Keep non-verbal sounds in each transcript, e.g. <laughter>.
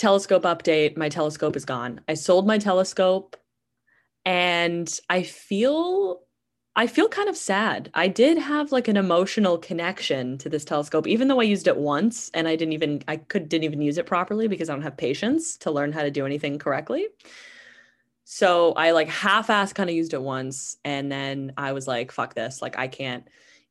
telescope update my telescope is gone. I sold my telescope and i feel i feel kind of sad. I did have like an emotional connection to this telescope even though i used it once and i didn't even i could didn't even use it properly because i don't have patience to learn how to do anything correctly. So i like half-ass kind of used it once and then i was like fuck this. Like i can't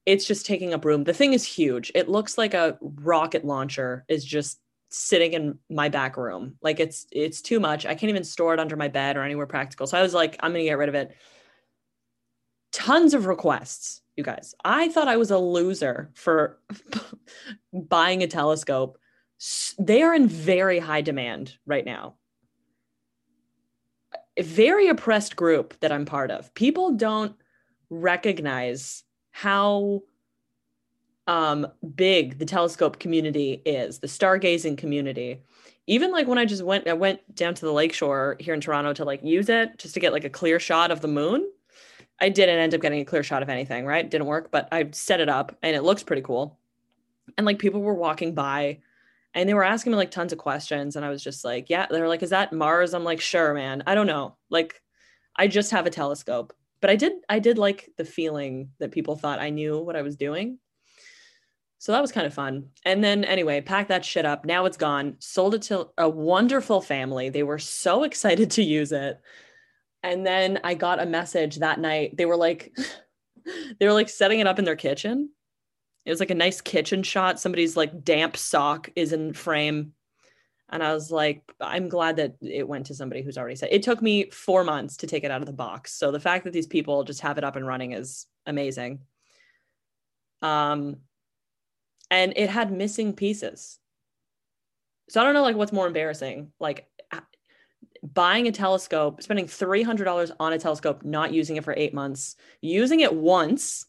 it's just taking up room the thing is huge it looks like a rocket launcher is just sitting in my back room. Like it's it's too much. I can't even store it under my bed or anywhere practical. So I was like, I'm gonna get rid of it. Tons of requests, you guys. I thought I was a loser for <laughs> buying a telescope. They are in very high demand right now. A very oppressed group that I'm part of. People don't recognize how um, big the telescope community is, the stargazing community. Even like when I just went, I went down to the lakeshore here in Toronto to like use it just to get like a clear shot of the moon. I didn't end up getting a clear shot of anything, right? Didn't work, but I set it up and it looks pretty cool. And like people were walking by and they were asking me like tons of questions. And I was just like, yeah, they're like, is that Mars? I'm like, sure, man. I don't know. Like, I just have a telescope. But I did, I did like the feeling that people thought I knew what I was doing. So that was kind of fun. And then anyway, packed that shit up. Now it's gone. Sold it to a wonderful family. They were so <laughs> excited to use it. And then I got a message that night. They were like <laughs> they were like setting it up in their kitchen. It was like a nice kitchen shot. Somebody's like damp sock is in frame. And I was like, I'm glad that it went to somebody who's already said it took me four months to take it out of the box. So the fact that these people just have it up and running is amazing. Um, and it had missing pieces. So I don't know like what's more embarrassing, like buying a telescope, spending $300 on a telescope, not using it for 8 months, using it once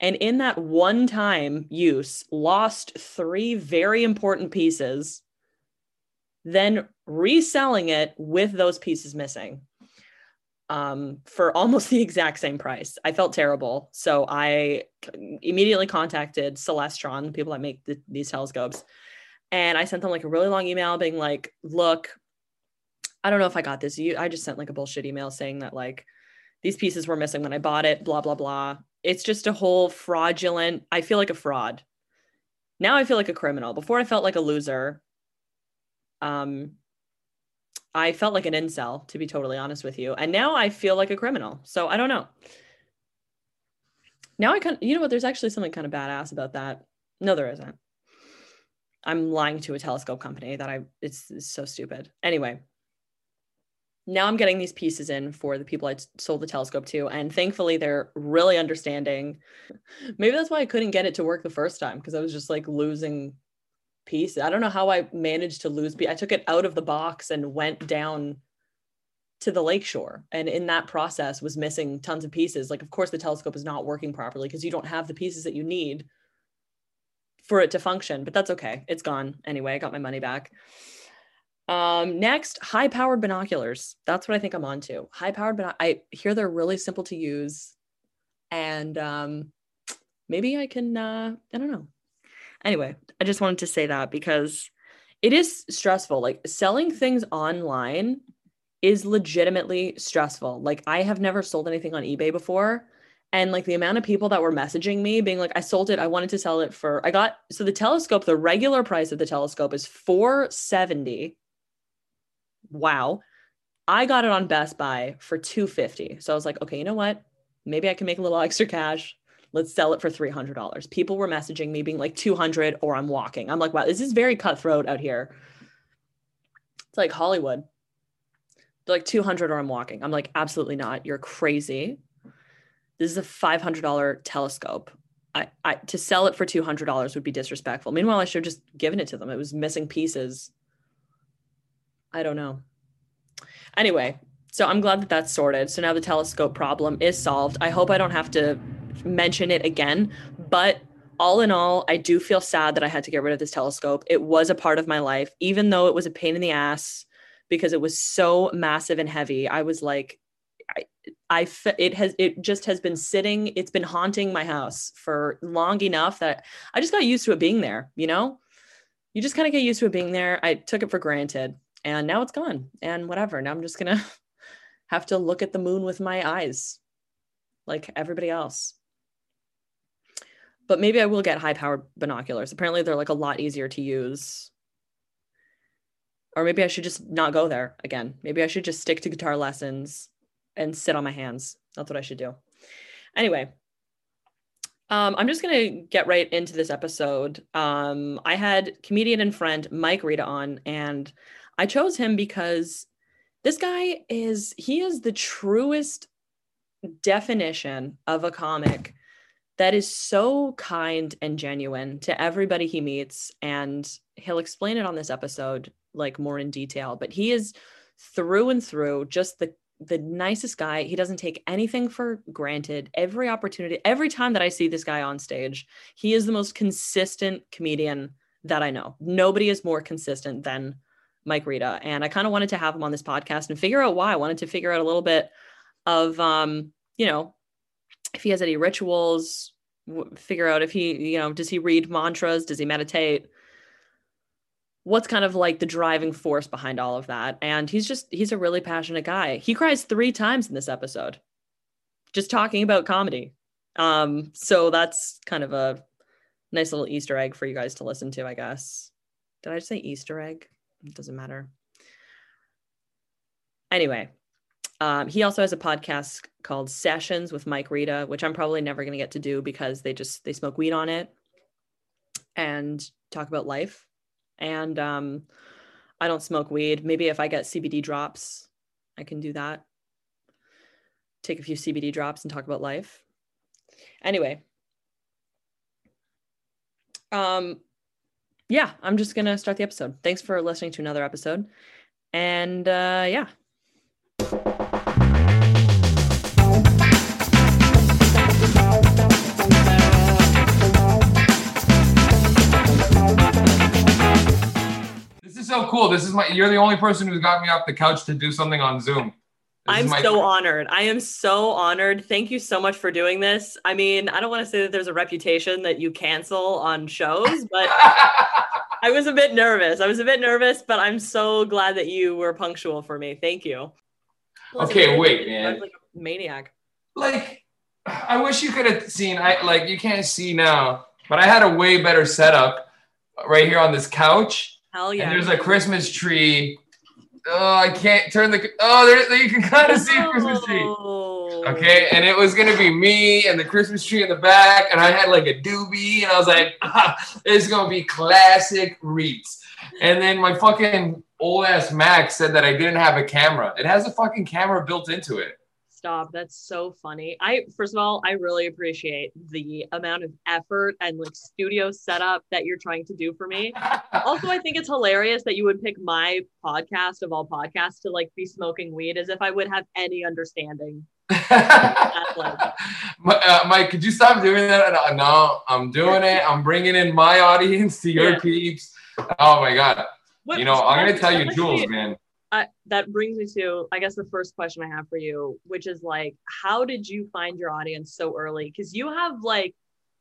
and in that one time use lost three very important pieces, then reselling it with those pieces missing um, for almost <laughs> the exact same price. I felt terrible. So I immediately contacted Celestron, the people that make the, these telescopes. And I sent them like a really long email being like, look, I don't know if I got this. You, I just sent like a bullshit email saying that like these pieces were missing when I bought it, blah, blah, blah. It's just a whole fraudulent, I feel like a fraud. Now I feel like a criminal. Before I felt like a loser. Um, I felt like an incel, to be totally honest with you. And now I feel like a criminal. So I don't know. Now I kind of, you know what? There's actually something kind of badass about that. No, there isn't. I'm lying to a telescope company that I, it's, it's so stupid. Anyway, now I'm getting these pieces in for the people I sold the telescope to. And thankfully, they're really understanding. <laughs> Maybe that's why I couldn't get it to work the first time because I was just like losing piece. I don't know how I managed to lose. I took it out of the box and went down to the lakeshore and in that process was missing tons of pieces. Like of course the telescope is not working properly because you don't have the pieces that you need for it to function but that's okay. It's gone anyway. I got my money back. Um next high powered binoculars. That's what i think i'm on to. High powered but i hear they're really simple to use and um maybe i can uh i don't know Anyway, I just wanted to say that because it is stressful. Like selling things online is legitimately stressful. Like I have never sold anything on eBay before. And like the amount of people that were messaging me being like, I sold it, I wanted to sell it for I got so the telescope, the regular price of the telescope is 470. Wow. I got it on Best Buy for 250. So I was like, okay, you know what? Maybe I can make a little <laughs> extra cash let's sell it for $300 people were messaging me being like 200 or i'm walking. I'm like wow this is very cutthroat out here. It's like hollywood. They're like 200 or i'm walking. I'm like absolutely not. You're crazy. This is a $500 telescope. I, I to sell it for $200 would be disrespectful. Meanwhile i should have just given it to them. It was missing pieces. I don't know. Anyway so i'm glad that that's sorted. So now the telescope problem is solved. I hope i don't have to mention it again. But all in all, I do feel sad that I had to get rid of this telescope. It was a part of my life, even though it was a pain in the ass because it was so massive and heavy. I was like, I, I it has it just has been sitting. It's been haunting my house for long enough that I just got used to it being there. You know, you just kind of get used to it being there. I took it for granted and now it's gone and whatever. Now I'm just to <laughs> have to look at the moon with my eyes like everybody else. But maybe I will get high powered binoculars. Apparently, they're like a lot easier to use. Or maybe I should just not go there again. Maybe I should just stick to guitar lessons and sit on my hands. That's what I should do. Anyway, um, I'm just going to get right into this episode. Um, I had comedian and friend Mike Rita on, and I chose him because this guy is, he is the truest definition of a comic that is so kind and genuine to everybody he meets. And he'll explain it on this episode, like more in detail, but he is through and through just the the nicest guy. He doesn't take anything for granted. Every opportunity, every time that I see this guy on stage, he is the most consistent comedian that I know. Nobody is more consistent than Mike Rita. And I kind of wanted to have him on this podcast and figure out why. I wanted to figure out a little bit of, um, you know, if he has any rituals, figure out if he, you know, does he read mantras? Does he meditate? what's kind of like the driving force behind all of that. And he's just, he's a really passionate guy. He cries three times in this episode, just talking about comedy. Um, so that's kind of a nice little Easter egg for you guys to listen to, I guess. Did I say Easter egg? It doesn't matter. Anyway, um, he also has a podcast called Sessions with Mike Rita, which I'm probably never going to get to do because they just they smoke weed on it and talk about life and um, I don't smoke weed. Maybe if I get CBD drops, I can do that. Take a few CBD drops and talk about life. Anyway, um, yeah, I'm just gonna start the episode. Thanks for listening to another episode, and uh, yeah. So cool. This is my. You're the only person who's got me off the couch to do something on Zoom. This I'm so honored. I am so honored. Thank you so much for doing this. I mean, I don't want to say that there's a reputation that you cancel on shows, but <laughs> I was a bit nervous. I was a bit nervous, but I'm so glad that you were punctual for me. Thank you. Plus, okay, wait, man. like a maniac. Like, I wish you could have seen. I like you can't see now, but I had a way better setup right here on this couch Hell yeah. And there's a Christmas tree. Oh, I can't turn the. Oh, there, you can kind of see a Christmas tree. Okay, and it was gonna be me and the Christmas tree in the back, and I had like a doobie, and I was like, <laughs> ah, "It's gonna be classic Reeds." And then my fucking old ass Mac said that I didn't have a camera. It has a fucking camera built into it. Stop. That's so funny. I first of all, I really appreciate the amount of effort and like studio setup that you're trying to do for me. also, I think it's hilarious that you would pick my podcast of all podcasts to like be smoking weed as if I would have any understanding. <laughs> uh, Mike, could you stop doing that? No, I'm doing it. I'm bringing in my audience to your yeah. peeps. Oh my god. What, you know, I'm gonna tell you, Jules, man that brings me to, I guess, the first question I have for you, which is like, how did you find your audience so early? Because you have like,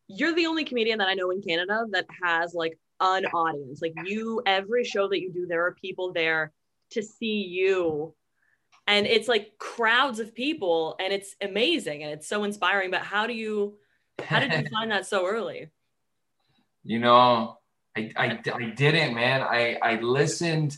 you're the only comedian that I know in Canada that has like an audience. Like you, every show that you do, there are people there to see you. And it's like crowds of people, and it's amazing and it's so inspiring. But how do you, how did you <laughs> find that so early? You know, I, I, I didn't, man. I, I listened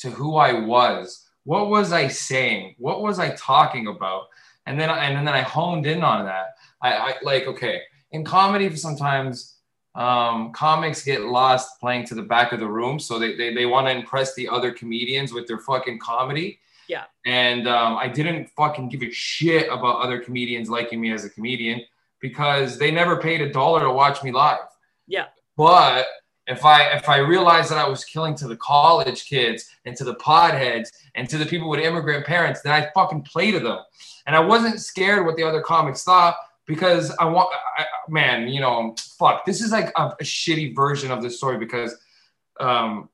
to who I was. What was I saying? What was I talking about? And then and then I honed in on that. I, I like okay in comedy sometimes um, comics get lost playing to the back of the room, so they they, they want to impress the other comedians with their fucking comedy. Yeah. And um, I didn't fucking give a shit about other comedians liking me as a comedian because they never paid a dollar to watch me live. Yeah. But if I if I realized that I was killing to the college kids and to the podheads and to the people with immigrant parents, then I fucking play to them. And I wasn't scared what the other comics thought because I want, I, man, you know, fuck. This is like a, a shitty version of the story because um,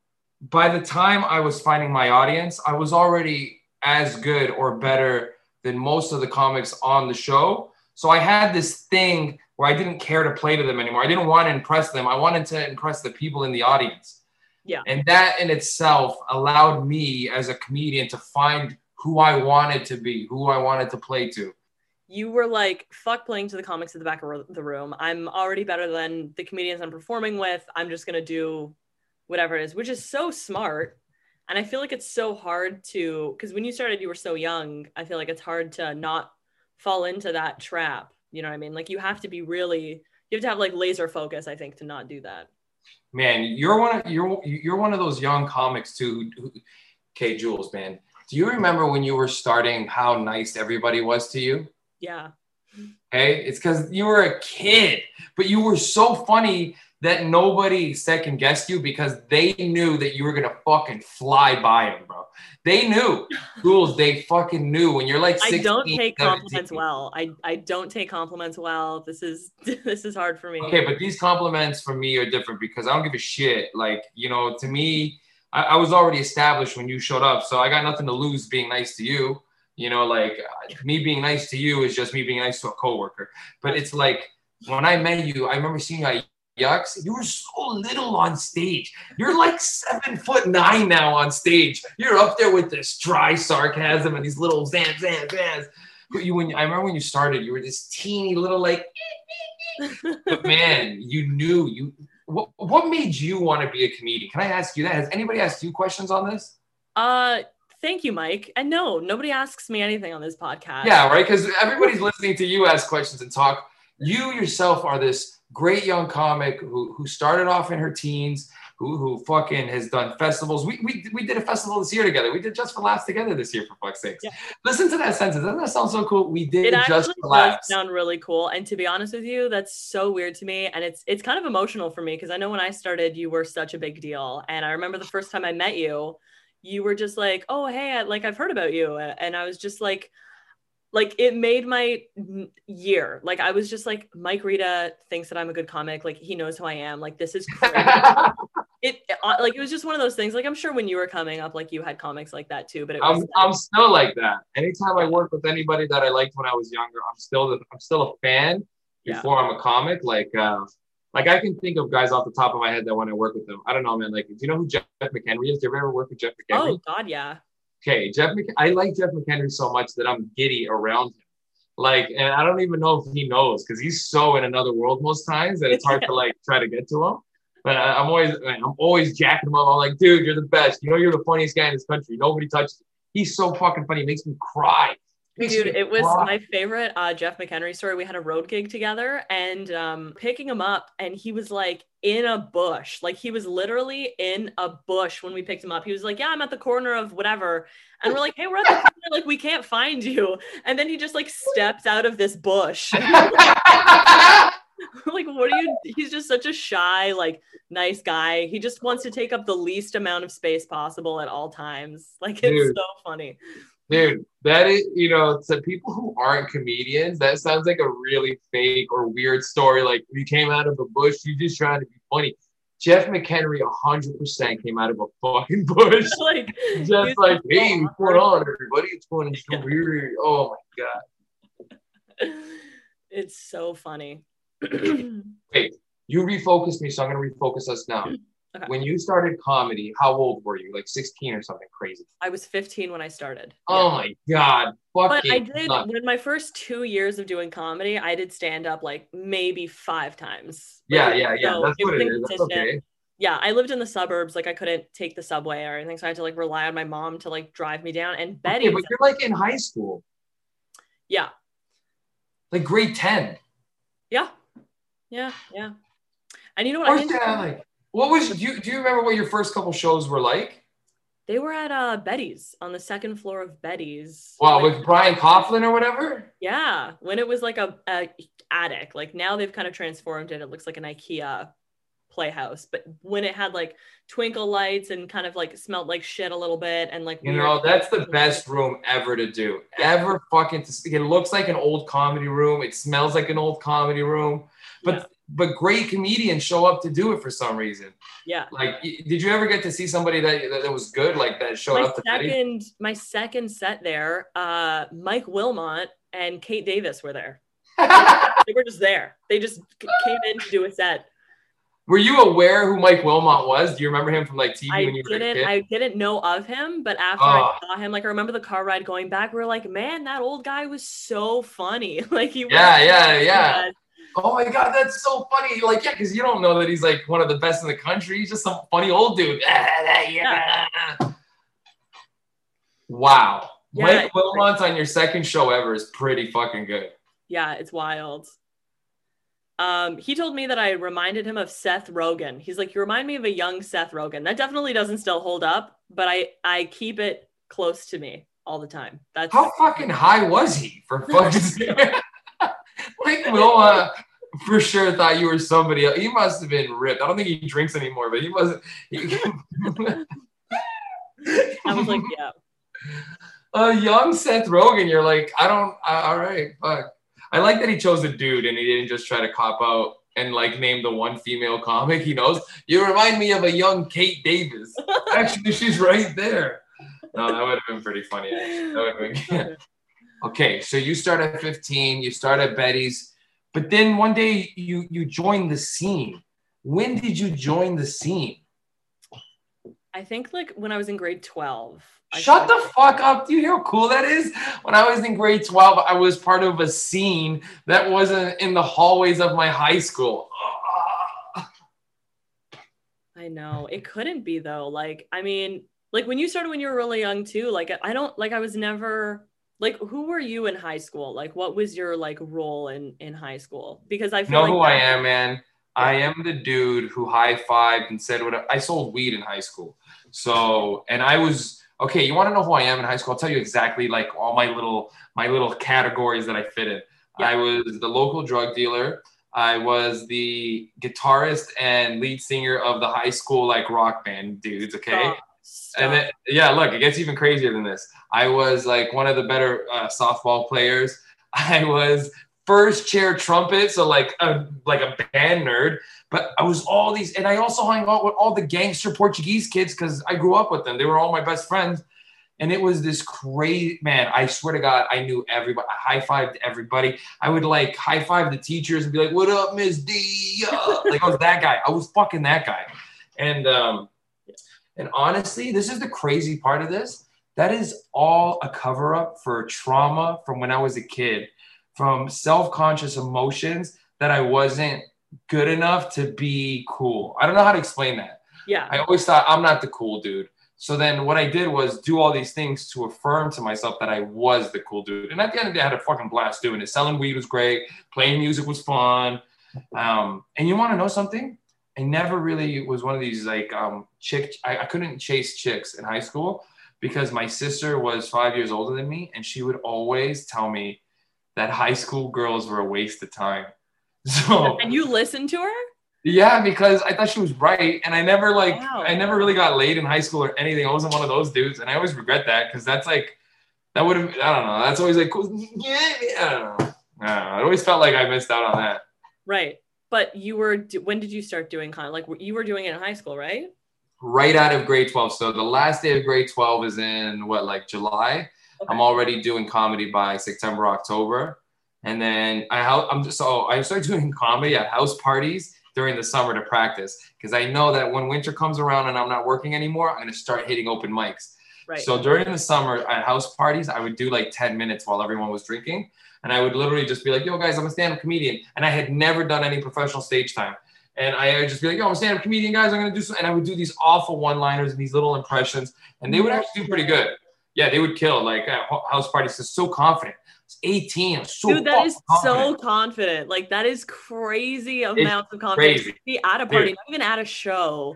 by the time I was finding my audience, I was already as good or better than most of the comics on the show. So I had this thing where I didn't care to play to them anymore. I didn't want to impress them. I wanted to impress the people in the audience. Yeah. And that in itself allowed me as a comedian to find who I wanted to be, who I wanted to play to. You were like, fuck playing to the comics at the back of the room. I'm already better than the comedians I'm performing with. I'm just going to do whatever it is, which is so smart. And I feel like it's so hard to, because when you started, you were so young. I feel like it's hard to not fall into that trap. You know what I mean? Like you have to be really, you have to have like laser focus, I think, to not do that. Man, you're one of you're you're one of those young comics too. Who, okay, Jules, man, do you remember when you were starting how nice everybody was to you? Yeah. Hey, it's because you were a kid, but you were so funny that nobody second guessed you because they knew that you were gonna fucking fly by them, bro. They knew. <laughs> rules. they fucking knew when you're like 16, I don't take 17. compliments well. I, I don't take compliments well. This is <laughs> this is hard for me. Okay, but these compliments for me are different because I don't give a shit. Like, you know, to me, I, I was already established when you showed up, so I got nothing to lose being nice to you. You know, like me being nice to you is just me being nice to a coworker. But it's like when I met you, I remember seeing you at Yucks. You were so little on stage. You're like seven foot nine now on stage. You're up there with this dry sarcasm and these little zan zan zans. But you, when I remember when you started, you were this teeny little like. but man, you knew you. What, what made you want to be a comedian? Can I ask you that? Has anybody asked you questions on this? Uh, thank you, Mike. And no, nobody asks me anything on this podcast. Yeah, right. Because everybody's listening to you ask questions and talk. You yourself are this great young comic who who started off in her teens, who who fucking has done festivals. We we, we did a festival this year together. We did Just for Laughs together this year, for fuck's sakes. Yeah. Listen to that sentence. Doesn't that sound so cool? We did It Just for Laughs. sound really cool. And to be honest with you, that's so weird to me. And it's it's kind of emotional for me because I know when I started, you were such a big deal. And I remember the first time I met you, you were just like, "Oh, hey, I, like I've heard about you," and I was just like, like it made my year. Like I was just like, Mike Rita thinks that I'm a good comic. Like he knows who I am. Like this is crazy. <laughs> it uh, like it was just one of those things. Like I'm sure when you were coming up, like you had comics like that too. But it I'm, I'm still like that. Anytime I work with anybody that I liked when I was younger, I'm still the, I'm still a fan Yeah. before I'm a comic. Like uh, like I can think of guys off the top of my head that when I work with them, I don't know, man. Like, do you know who Jeff McHenry is? Do you ever work with Jeff McHenry? oh God, yeah. Okay, Jeff. I like Jeff McHenry so much that I'm giddy around him. Like, and I don't even know if he knows because he's so in another world most times that it's hard to like try to get to him. But I, I'm always, I'm always jacking him up. I'm like, dude, you're the best. You know, you're the funniest guy in this country. Nobody touches. You. He's so fucking funny. He makes me cry. Dude, it was my favorite uh, Jeff McHenry story. We had a road gig together and um, picking him up, and he was like in a bush. Like he was literally in a bush when we picked him up. He was like, Yeah, I'm at the corner of whatever. And we're like, Hey, we're at the corner. <laughs> Like, we can't find you. And then he just like steps out of this bush. <laughs> <laughs> like, what are you? He's just such a shy, like, nice guy. He just wants to take up the least amount of space possible at all times. Like, it's Dude. so funny. Dude, that is, you know, to people who aren't comedians, that sounds like a really fake or weird story. Like you came out of a bush, you just trying to be funny. Jeff McHenry 100% came out of a fucking <laughs> bush. <laughs> like, Just like, hey, what's going on, everybody? It's going so Yeah. weird. Oh my God. <laughs> it's so funny. <clears throat> Wait, you refocused me, so I'm going to refocus us now. Okay. <laughs> When you started comedy, how old were you? Like 16 or something crazy? I was 15 when I started. Oh my God. But Fucking I did nuts. when my first two years of doing comedy, I did stand up like maybe five times. Yeah, Like, yeah, yeah. so That's what it is. That's okay. Yeah, I lived in the suburbs. Like I couldn't take the subway or anything, so I had to like rely on my mom to like drive me down. And Betty, Okay, but you're like in high school, yeah, like grade 10. yeah, yeah, yeah. And you know what? I What's didn't- that like? What was do you do you remember what your first couple shows were like? They were at uh Betty's on the second floor of Betty's. Wow, Like, with Brian Coughlin or whatever? Yeah, when it was like a, a attic. Like now they've kind of transformed it. It looks like an IKEA playhouse. But when it had like twinkle lights and kind of like smelled like shit a little bit and like You know, that's the best room ever to do. Ever fucking to speak. It looks like an old comedy room. It smells like an old comedy room. But Yeah. But great comedians show up to do it for some reason. Yeah. Like, did you ever get to see somebody that that, was good, like that showed My up second my second set there, uh Mike Wilmot and Kate Davis were there. <laughs> They were just there. They just came in to do a set. Were you aware who Mike Wilmot was? Do you remember him from like TV I when you were a didn't. kid? I didn't know of him, but after Oh. I saw him, like I remember the car ride going back. We are like, man, that old guy was so funny. <laughs> like he was. Yeah, yeah, yeah. Oh my god, that's so funny. Like, yeah, because you don't know that he's like one of the best in the country. He's just some funny old dude. <laughs> Wow. Yeah, Mike it's on your second show ever is pretty fucking good. Yeah, it's wild. Um, he told me that I reminded him of Seth Rogen. He's like, you remind me of a young Seth Rogen. That definitely doesn't still hold up, but I I keep it close to me all the time. That's How fucking high was he for <laughs> fucking <laughs> Mike Wilmot for sure thought you were somebody else. He must have been ripped. I don't think he drinks anymore, but he wasn't. He, <laughs> I was like, yeah. a young Seth Rogen, you're like, I don't, uh, all right, fuck. I like that he chose a dude and he didn't just try to cop out and like name the one female comic he knows. You remind me of a young Kate Davis. <laughs> Actually, she's right there. No, that would have been pretty funny. Would have <laughs> okay, so you start at 15, you start at Betty's, but then one day you you join the scene. When did you join the scene? I think like when I was in grade 12. I Shut the fuck up. Do you hear how cool that is? When I was in grade 12, I was part of a scene that wasn't in the hallways of my high school. I know. It couldn't be though. Like, I mean, like when you started when you were really young too, like I don't like I was never like who were you in high school? Like what was your like role in in high school? Because I feel know like who I am, man? I am the dude who high fived and said what I sold weed in high school. So, and I was okay. You want to know who I am in high school? I'll tell you exactly like all my little my little categories that I fit in. Yeah. I was the local drug dealer. I was the guitarist and lead singer of the high school like rock band dudes. Okay. Stop. Stop. And then, yeah, look, it gets even crazier than this. I was like one of the better uh, softball players. <laughs> I was first chair trumpet, so like a like a band nerd. But I was all these, and I also hung out with all the gangster Portuguese kids because I grew up with them. They were all my best friends, and it was this crazy man. I swear to God, I knew everybody. I high fived everybody. I would like high five the teachers and be like, "What up, Miss D?" <laughs> Like I was that guy. I was fucking that guy, and um, and honestly, this is the crazy part of this. That is all a cover up for trauma from when I was a kid, from self conscious emotions that I wasn't good enough to be cool. I don't know how to explain that. yeah. I always thought I'm not the cool dude. So then what I did was do all these things to affirm to myself that I was the cool dude. And at the end of the day, I had a fucking blast doing it. Selling weed was great. Playing music was fun. Um, and you want to know something? I never really was one of these like um, chick. I, I couldn't chase chicks in high school because my sister was five years older than me, and she would always tell me that high school girls were a waste of time. <laughs> So and you listened to her? yeah, because I thought she was right, and I never like Wow. I never really got laid in high school or anything. I wasn't one of those dudes, and I always regret that because that's like that would have I don't know. That's always like cool. <laughs> Yeah, I don't know. I don't know. It always felt like I missed out on that. Right. But you were when did you start doing con like you were doing it in high school, right? Right out of grade twelve. So the last day of grade twelve is in what like July. Okay. I'm already doing comedy by September, October. And then I I'm just so I started <laughs> doing comedy at house parties during the summer to practice because I know that when winter comes around and I'm not working anymore, I'm gonna start hitting open mics. Right. So during the summer at house parties, I would do like 10 minutes while everyone was drinking. And I would literally just be like, yo, guys, I'm a stand-up comedian. And I had never done any professional stage time. And I would just be like, yo, I'm a stand-up comedian, guys. I'm gonna do some and I would do these awful one-liners and these little impressions, and they would actually do pretty good. Yeah, they would kill like at house parties. Just so confident. I was 18. I was so Dude, that is fucking so confident. confident. Like that is crazy amounts of confidence. crazy. Be at a party, Dude. not even at a show,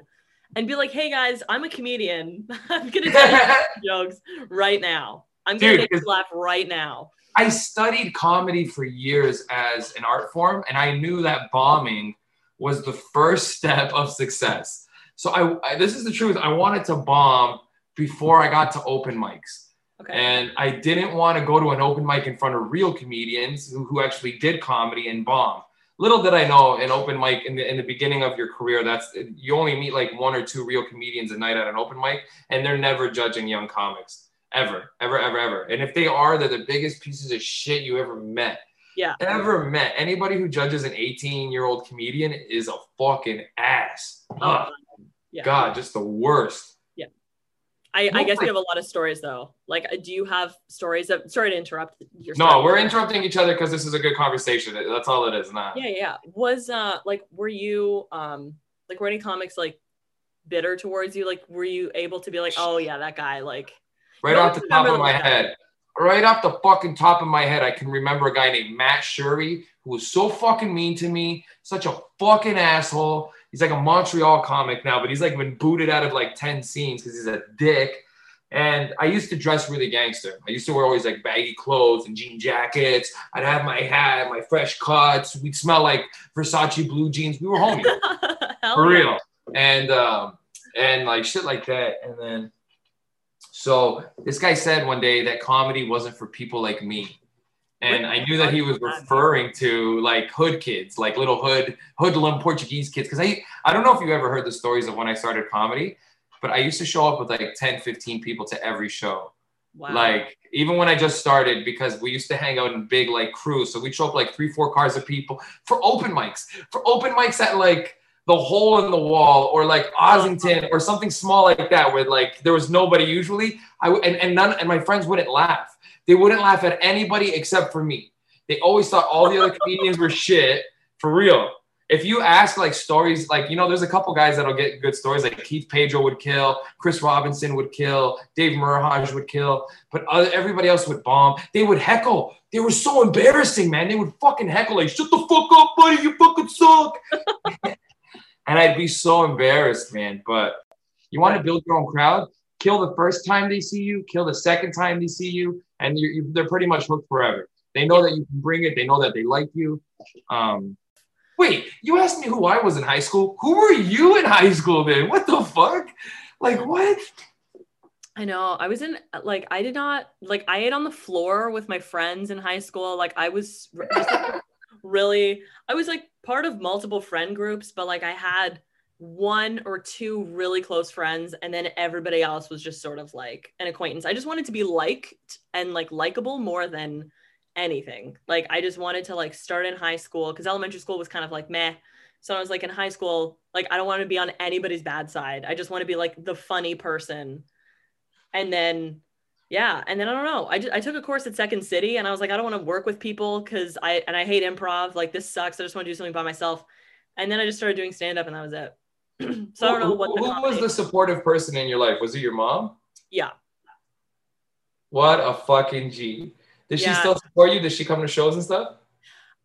and be like, "Hey guys, I'm a comedian. <laughs> I'm gonna <laughs> tell you jokes right now. I'm gonna Dude, make you laugh right now." I studied comedy for years as an art form, and I knew that bombing was the first step of success. So I, I this is the truth. I wanted to bomb before I got to open mics. Okay. And I didn't want to go to an open mic in front of real comedians who, who actually did comedy and bomb. Little did I know, an open mic in the in the beginning of your career, that's you only meet like one or two real comedians a night at an open mic, and they're never judging young comics ever, ever, ever, ever. And if they are, they're the biggest pieces of shit you ever met. Yeah. ever met. Anybody who judges an 18 year old comedian is a fucking ass. Oh, yeah. God, just the worst. Yeah. I, I guess like- you have a lot of stories though. Like, uh, do you have stories of? Sorry to interrupt. Your No, we're interrupting each other because this is a good conversation. That's all it is. Not. Yeah, yeah. yeah. Was uh like were you um like were any comics like bitter towards you? Like were you able to be like, oh yeah, that guy like Right No, off the top of my that. head. Right off the fucking top of my head, I can remember a guy named Matt Shuri who was so fucking mean to me, such a fucking asshole. He's like a Montreal comic now, but he's like been booted out of like 10 scenes because he's a dick. And I used to dress really gangster. I used to wear always like baggy clothes and jean jackets. I'd have my hat, my fresh cuts. We'd smell like Versace blue jeans. We were homies <laughs> for real and um and like shit like that and then so this guy said one day that comedy wasn't for people like me. And i knew that he was referring to like hood kids like little hood hoodlum portuguese kids. Because i i don't know if you ever heard the stories of when i started comedy but i used to show up with like 10 15 people to every show. Wow. like even when I just started, because we used to hang out in big like crews, so we'd show up like three, four cars of people for open mics, for open mics at like the hole in the wall or like Ossington or something small like that, where like there was nobody usually. I and and none and my friends wouldn't laugh. They wouldn't laugh at anybody except for me. They always thought all the other comedians were shit for real. If you ask like stories, like you know, there's a couple guys that'll get good stories. Like Keith Pedro would kill, Chris Robinson would kill, Dave Merheje would kill, but other, everybody else would bomb. They would heckle. They were so embarrassing, man. They would fucking heckle like, "Shut the fuck up, buddy! You fucking suck." And I'd be so embarrassed, man. But you want to build your own crowd? Kill the first time they see you, kill the second time they see you, and you, you, they're pretty much hooked forever. They know that you can bring it. They know that they like you. Um, wait, you asked me who I was in high school. Who were you in high school then? What the fuck? Like what? I know. I was in like I did not like I ate on the floor with my friends in high school. Like I was just, like, really I was like part of multiple friend groups, but like I had one or two really close friends and then everybody else was just sort of like an acquaintance. I just wanted to be liked and like likable more than anything. Like I just wanted to like start in high school cuz elementary school was kind of like meh. So I was like in high school, like I don't want to be on anybody's bad side. I just want to be like the funny person and then yeah and then i don't know I, just, I took a course at second city and i was like i don't want to work with people because i and i hate improv like this sucks i just want to do something by myself and then i just started doing stand up and that was it <clears throat> so i don't know what who, was the supportive person in your life? Was it your mom? yeah What a fucking G. Does she still support you? Does she come to shows and stuff?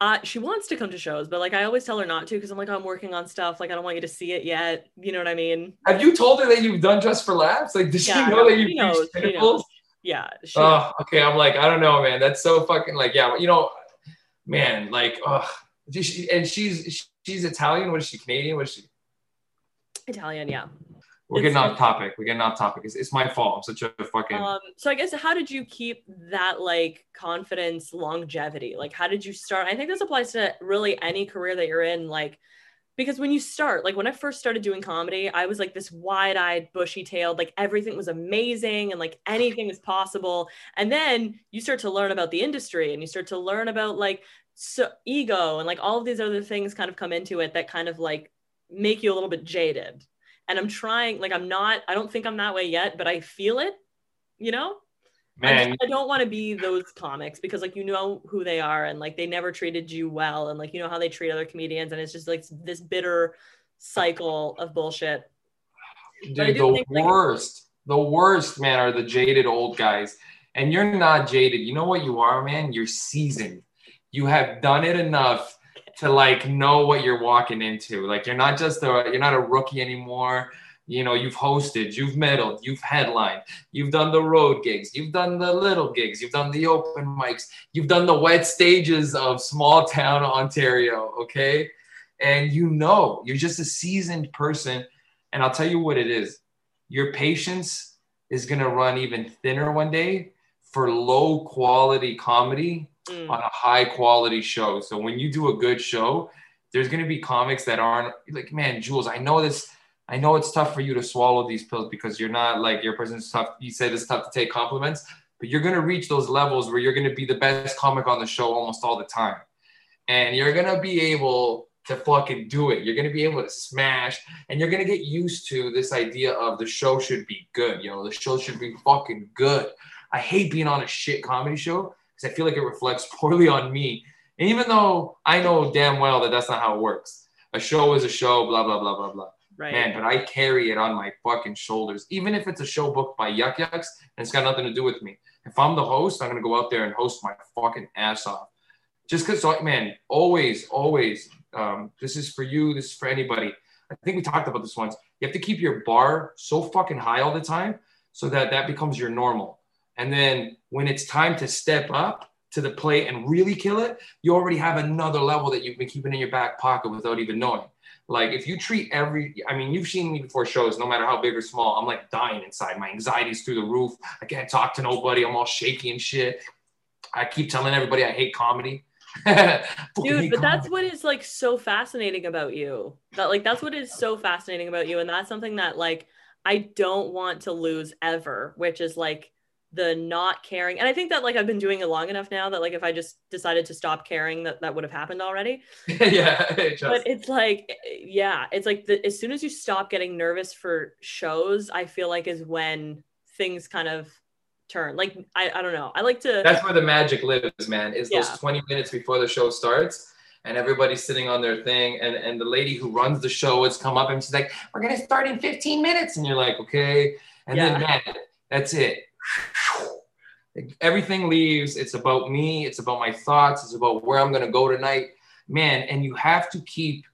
uh, she wants to come to shows but like i always tell her not to because i'm like i'm working on stuff like i don't want you to see it yet you know what i mean Have you told her that you've done Just for Laughs? Like, does Yeah, she know no, that you she knows, she pinnacles? Yeah Oh, okay. I'm like, I don't know, man. That's so fucking like, yeah, you know, man, like, oh, and she's she's Italian. What is she? Canadian? What is she? italian yeah We're It's- getting off topic. We're getting off topic. It's, it's my fault. I'm such a fucking. Um, so I guess how did you keep that like confidence longevity? Like how did you start? I think this applies to really any career that you're in, like because when you start, like when I first started doing comedy, I was like this wide-eyed, bushy-tailed, like everything was amazing and like anything is possible. And then you start to learn about the industry and you start to learn about like so ego and like all of these other things kind of come into it that kind of like make you a little bit jaded and I'm trying, like, I'm not, I don't think I'm that way yet, but I feel it, you know? I, man, just- I don't want to be those comics because, like, you know who they are and, like, they never treated you well and, like, you know how they treat other comedians. And it's just like this bitter cycle of bullshit. I dude, do the think, like- worst, the worst, man, are the jaded old guys. And you're not jaded. You know what you are, man? You're seasoned. You have done it enough to like know what you're walking into. Like you're not just a you're not a rookie anymore. You know, you've hosted, you've medaled, you've headlined, you've done the road gigs, you've done the little gigs, you've done the open mics, you've done the wet stages of small town Ontario, okay? And you know, you're just a seasoned person. And I'll tell you what it is. Your patience is gonna run even thinner one day for low quality comedy Mm. on a high quality show. So when you do a good show, there's going to be comics that aren't like, man, Jules, I know this. I know it's tough for you to swallow these pills because you're not like your person's tough. You said it's tough to take compliments. but you're gonna reach those levels where you're gonna be the best comic on the show almost all the time. And you're gonna be able to fucking do it. You're gonna be able to smash, and you're gonna get used to this idea of the show should be good. You know, the show should be fucking good. I hate being on a shit comedy show because I feel like it reflects <laughs> poorly on me. And even though I know damn well that that's not how it works, a show is a show, blah blah blah blah blah. Right. Man, but I carry it on my fucking shoulders. Even if it's a show booked by Yuk Yuk's and it's got nothing to do with me. If I'm the host, I'm gonna go out there and host my fucking ass off. Just because, so, man, always, always. Um, this is for you. This is for anybody. I think we talked about this once. You have to keep your bar so fucking high all the time so that that becomes your normal. And then when it's time to step up to the plate and really kill it, you already have another level that you've been keeping in your back pocket without even knowing. Like if you treat every, I mean, you've seen me before shows, no matter how big or small, I'm like dying inside. My anxiety's through the roof. I can't talk to nobody. I'm all shaky and shit. I keep telling everybody I hate comedy. <laughs> Dude, but comedy. that's what is like so fascinating about you. That like that's what is so fascinating about you. And that's something that like I don't want to lose ever, which is like the not caring and i think that like i've been doing it long enough now that like if i just decided to stop caring that that would have happened already <laughs> yeah <laughs> it but it's like yeah it's like the, as soon as you stop getting nervous for shows i feel like is when things kind of turn like i, I don't know i like to that's where the magic lives man is yeah. those 20 minutes before the show starts and everybody's sitting on their thing and, and the lady who runs the show has come up and she's like we're gonna start in 15 minutes and you're like okay and yeah. then man that's it everything leaves. It's about me. It's about my thoughts. It's about where I'm going to go tonight. Man, and you have to keep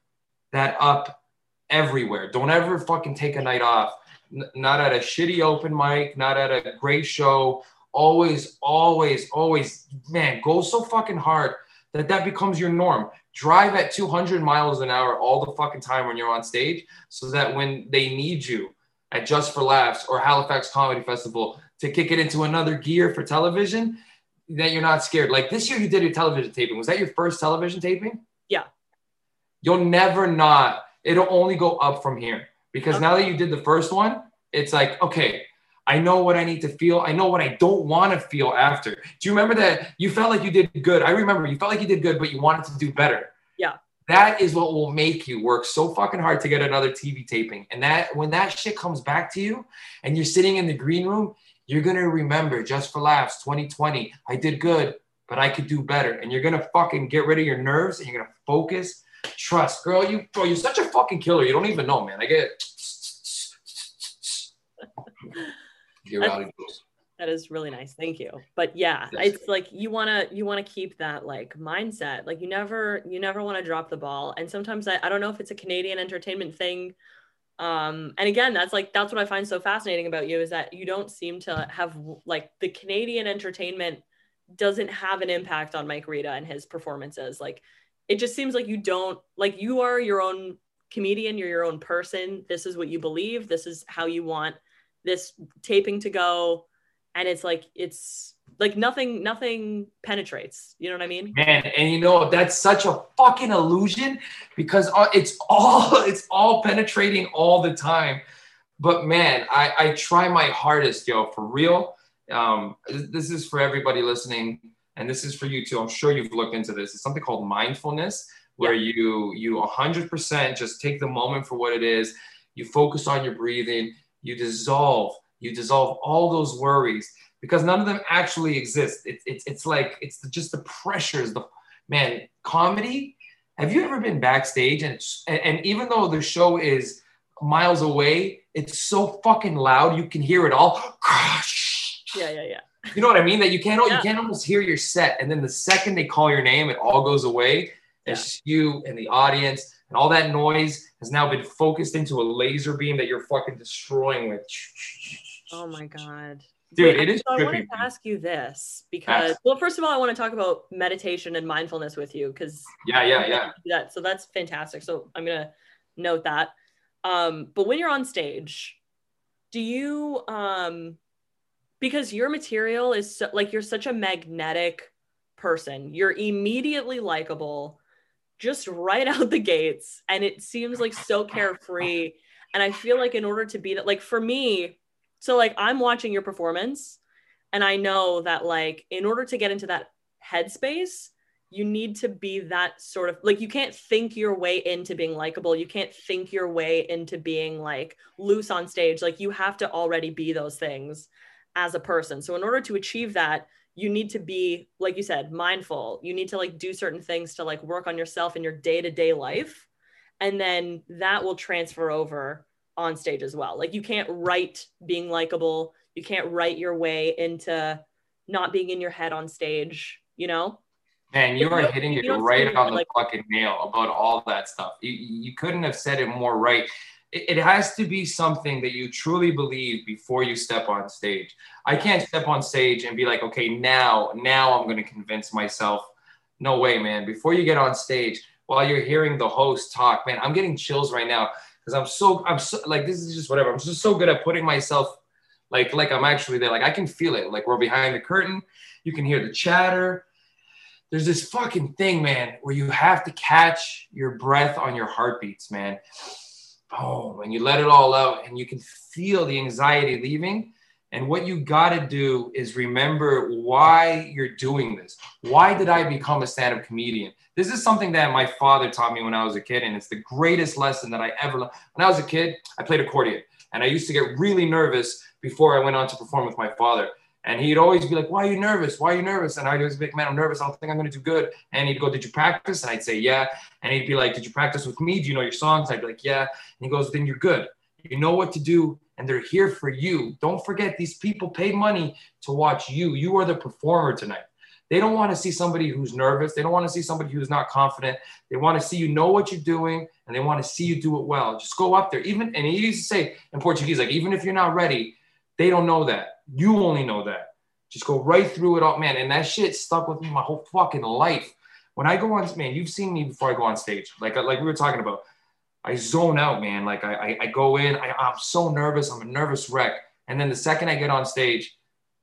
that up everywhere. Don't ever fucking take a night off. N- not at a shitty open mic, not at a great show. Always, always, always, man, go so fucking hard that that becomes your norm. Drive at 200 miles an hour all the fucking time when you're on stage so that when they need you at Just for Laughs or Halifax Comedy Festival, to kick it into another gear for television that you're not scared. Like this year, you did your television taping. Was that your first television taping? Yeah. You'll never not. It'll only go up from here because okay. now that you did the first one, it's like, okay, I know what I need to feel. I know what I don't want to feel after. Do you remember that you felt like you did good? I remember you felt like you did good, but you wanted to do better. Yeah. That is what will make you work so fucking hard to get another TV taping. And that when that shit comes back to you and you're sitting in the green room you're going to remember just for laughs 2020. I did good, but I could do better. And you're going to fucking get rid of your nerves and you're going to focus. Trust, girl. You, bro, you're such a fucking killer. You don't even know, man. I get. <laughs> You're out of that is really nice thank you but yeah it's like you want to you want to keep that like mindset like you never you never want to drop the ball and sometimes I, I don't know if it's a canadian entertainment thing um and again that's like that's what i find so fascinating about you is that you don't seem to have like the canadian entertainment doesn't have an impact on mike rita and his performances. Like it just seems like you don't like you are your own comedian you're your own person. This is what you believe. This is how you want this taping to go. And it's like it's like nothing nothing penetrates. You know what i mean? Man and you know that's such a fucking illusion because uh, it's all <laughs> it's all penetrating all the time. But man i i try my hardest yo for real. Um this is for everybody listening and this is for you too. I'm sure you've looked into this. It's something called mindfulness where yeah. you you 100% just take the moment for what it is. You focus on your breathing. You dissolve you dissolve all those worries because none of them actually exist. It's it's it's like it's just the pressures. The man, comedy. Have you ever been backstage and and even though the show is miles away, it's so fucking loud you can hear it all. Yeah, yeah, yeah. You know what I mean? That you can't yeah. you can't almost hear your set, and then the second they call your name, it all goes away. It's yeah. you and the audience, and all that noise has now been focused into a laser beam that you're fucking destroying with. Oh my god. Dude, Wait, it is. So I wanted to ask you this because, well, first of all, I want to talk about meditation and mindfulness with you because yeah, yeah, yeah. That so that's fantastic. So I'm gonna note that. Um, but when you're on stage, do you um, because your material is so, like you're such a magnetic person, you're immediately likable, just right <laughs> out the gates, and it seems like so carefree. And I feel like in order to be that, like for me, so like I'm watching your performance And I know that like in order to get into that headspace, you need to be that sort of like you can't think your way into being likable. You can't think your way into being like loose on stage. Like you have to already be those things as a person. So in order to achieve that, you need to be like you said, mindful. You need to like do certain things to like work on yourself in your day-to-day life and then that will transfer over on stage as well. Like you can't write being likable. You can't write your way into not being in your head on stage, you know? Man, you are hitting it right on the like, fucking nail about all that stuff. You, you couldn't have said it more right. It, it has to be something that you truly believe before you step on stage. I can't step on stage and be like, okay, now, now I'm going to convince myself. No way, man. Before you get on stage, while you're hearing the host talk, man, I'm getting chills right now because I'm so, I'm so, like, this is just whatever. I'm just so good at putting myself like, like I'm actually there. Like I can feel it. Like we're behind the curtain. You can hear the chatter there's this fucking thing, man, where you have to catch your breath on your heartbeats, man. Boom, and you let it all out, and you can feel the anxiety leaving. And what you got to do is remember why you're doing this. Why did I become a stand up comedian? This is something that my father taught me when I was a kid, and it's the greatest lesson that I ever learned. When I was a kid, I played accordion, and I used to get really nervous before I went on to perform with my father. And he'd always be like, Why are you nervous? Why are you nervous? And I'd always be like, Man, I'm nervous. I don't think I'm going to do good. And he'd go, Did you practice? And I'd say, Yeah. And he'd be like, Did you practice with me? Do you know your songs? I'd be like, Yeah. And he goes, Then you're good. You know what to do. And they're here for you. Don't forget, these people pay money to watch you. You are the performer tonight. They don't want to see somebody who's nervous. They don't want to see somebody who's not confident. They want to see you know what you're doing and they want to see you do it well. Just go up there. Even, and he used to say in Portuguese, like, even if you're not ready, they don't know that. You only know that. Just go right through it all, man. And that shit stuck with me my whole fucking life. When I go on, man, you've seen me before I go on stage. Like, like we were talking about, I zone out, man. Like I, I, I go in, I, I'm so nervous. I'm a nervous wreck. And then the second I get on stage,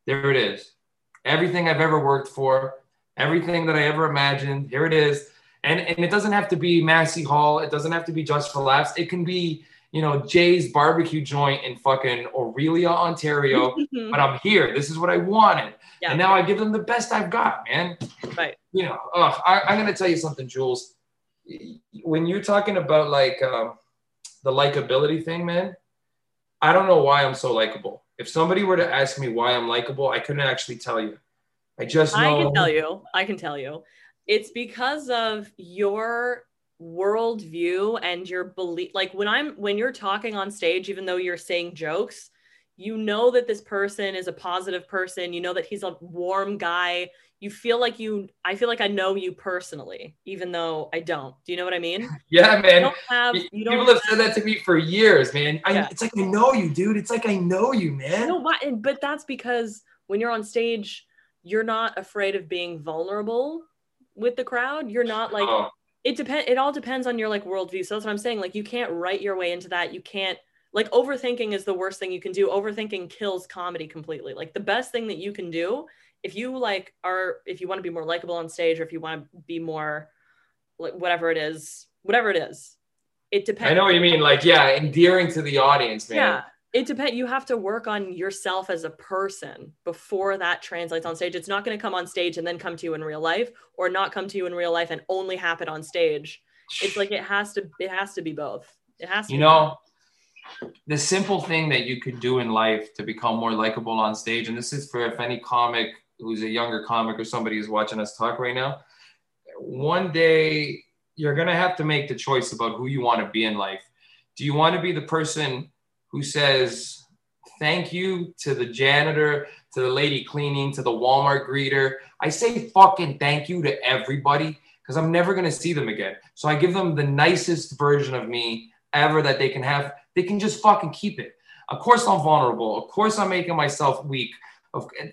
there it is. Everything I've ever worked for, everything that I ever imagined, here it is. And, and it doesn't have to be Massey Hall. It doesn't have to be just for laughs. It can be you know, Jay's barbecue joint in fucking Orillia, Ontario, <laughs> but I'm here. This is what I wanted. Yeah. And now I give them the best I've got, man. Right. You know, uh, I, am going to tell you something, Jules. When you're talking about like uh, the likability thing, man, I don't know why I'm so likable. If somebody were to ask me why I'm likable, I couldn't actually tell you. I just know. I can tell you. I can tell you. It's because of your worldview and your belief like when i'm when you're talking on stage even though you're saying jokes you know that this person is a positive person you know that he's a warm guy you feel like you i feel like i know you personally even though i don't. Do you know what i mean? <laughs> Yeah man. you don't have, you don't people have, said that to me for years man. I, yeah. it's like i know you dude. It's like i know you man. No why but that's because when you're on stage you're not afraid of being vulnerable with the crowd. You're not like oh. it depends it all depends on your like worldview. So that's what i'm saying. Like you can't write your way into that. You can't like overthinking is the worst thing you can do. Overthinking kills comedy completely. Like the best thing that you can do if you like are if you want to be more likable on stage or if you want to be more like whatever it is whatever it is it depends. I know what you mean like yeah endearing to the audience man. Yeah it depends you have to work on yourself as a person before that translates on stage. It's not going to come on stage and then come to you in real life or not come to you in real life and only happen on stage. It's like it has to it has to be both. It has to you know the simple thing that you could do in life to become more likable on stage and this is for if any comic who's a younger comic or somebody who's watching us talk right now one day you're to have to make the choice about who you want to be in life do you want to be the person who says thank you to the janitor, to the lady cleaning, to the Walmart greeter. I say fucking thank you to everybody because I'm never to see them again. So I give them the nicest version of me ever that they can have. They can just fucking keep it. Of course, I'm vulnerable. Of course, I'm making myself weak.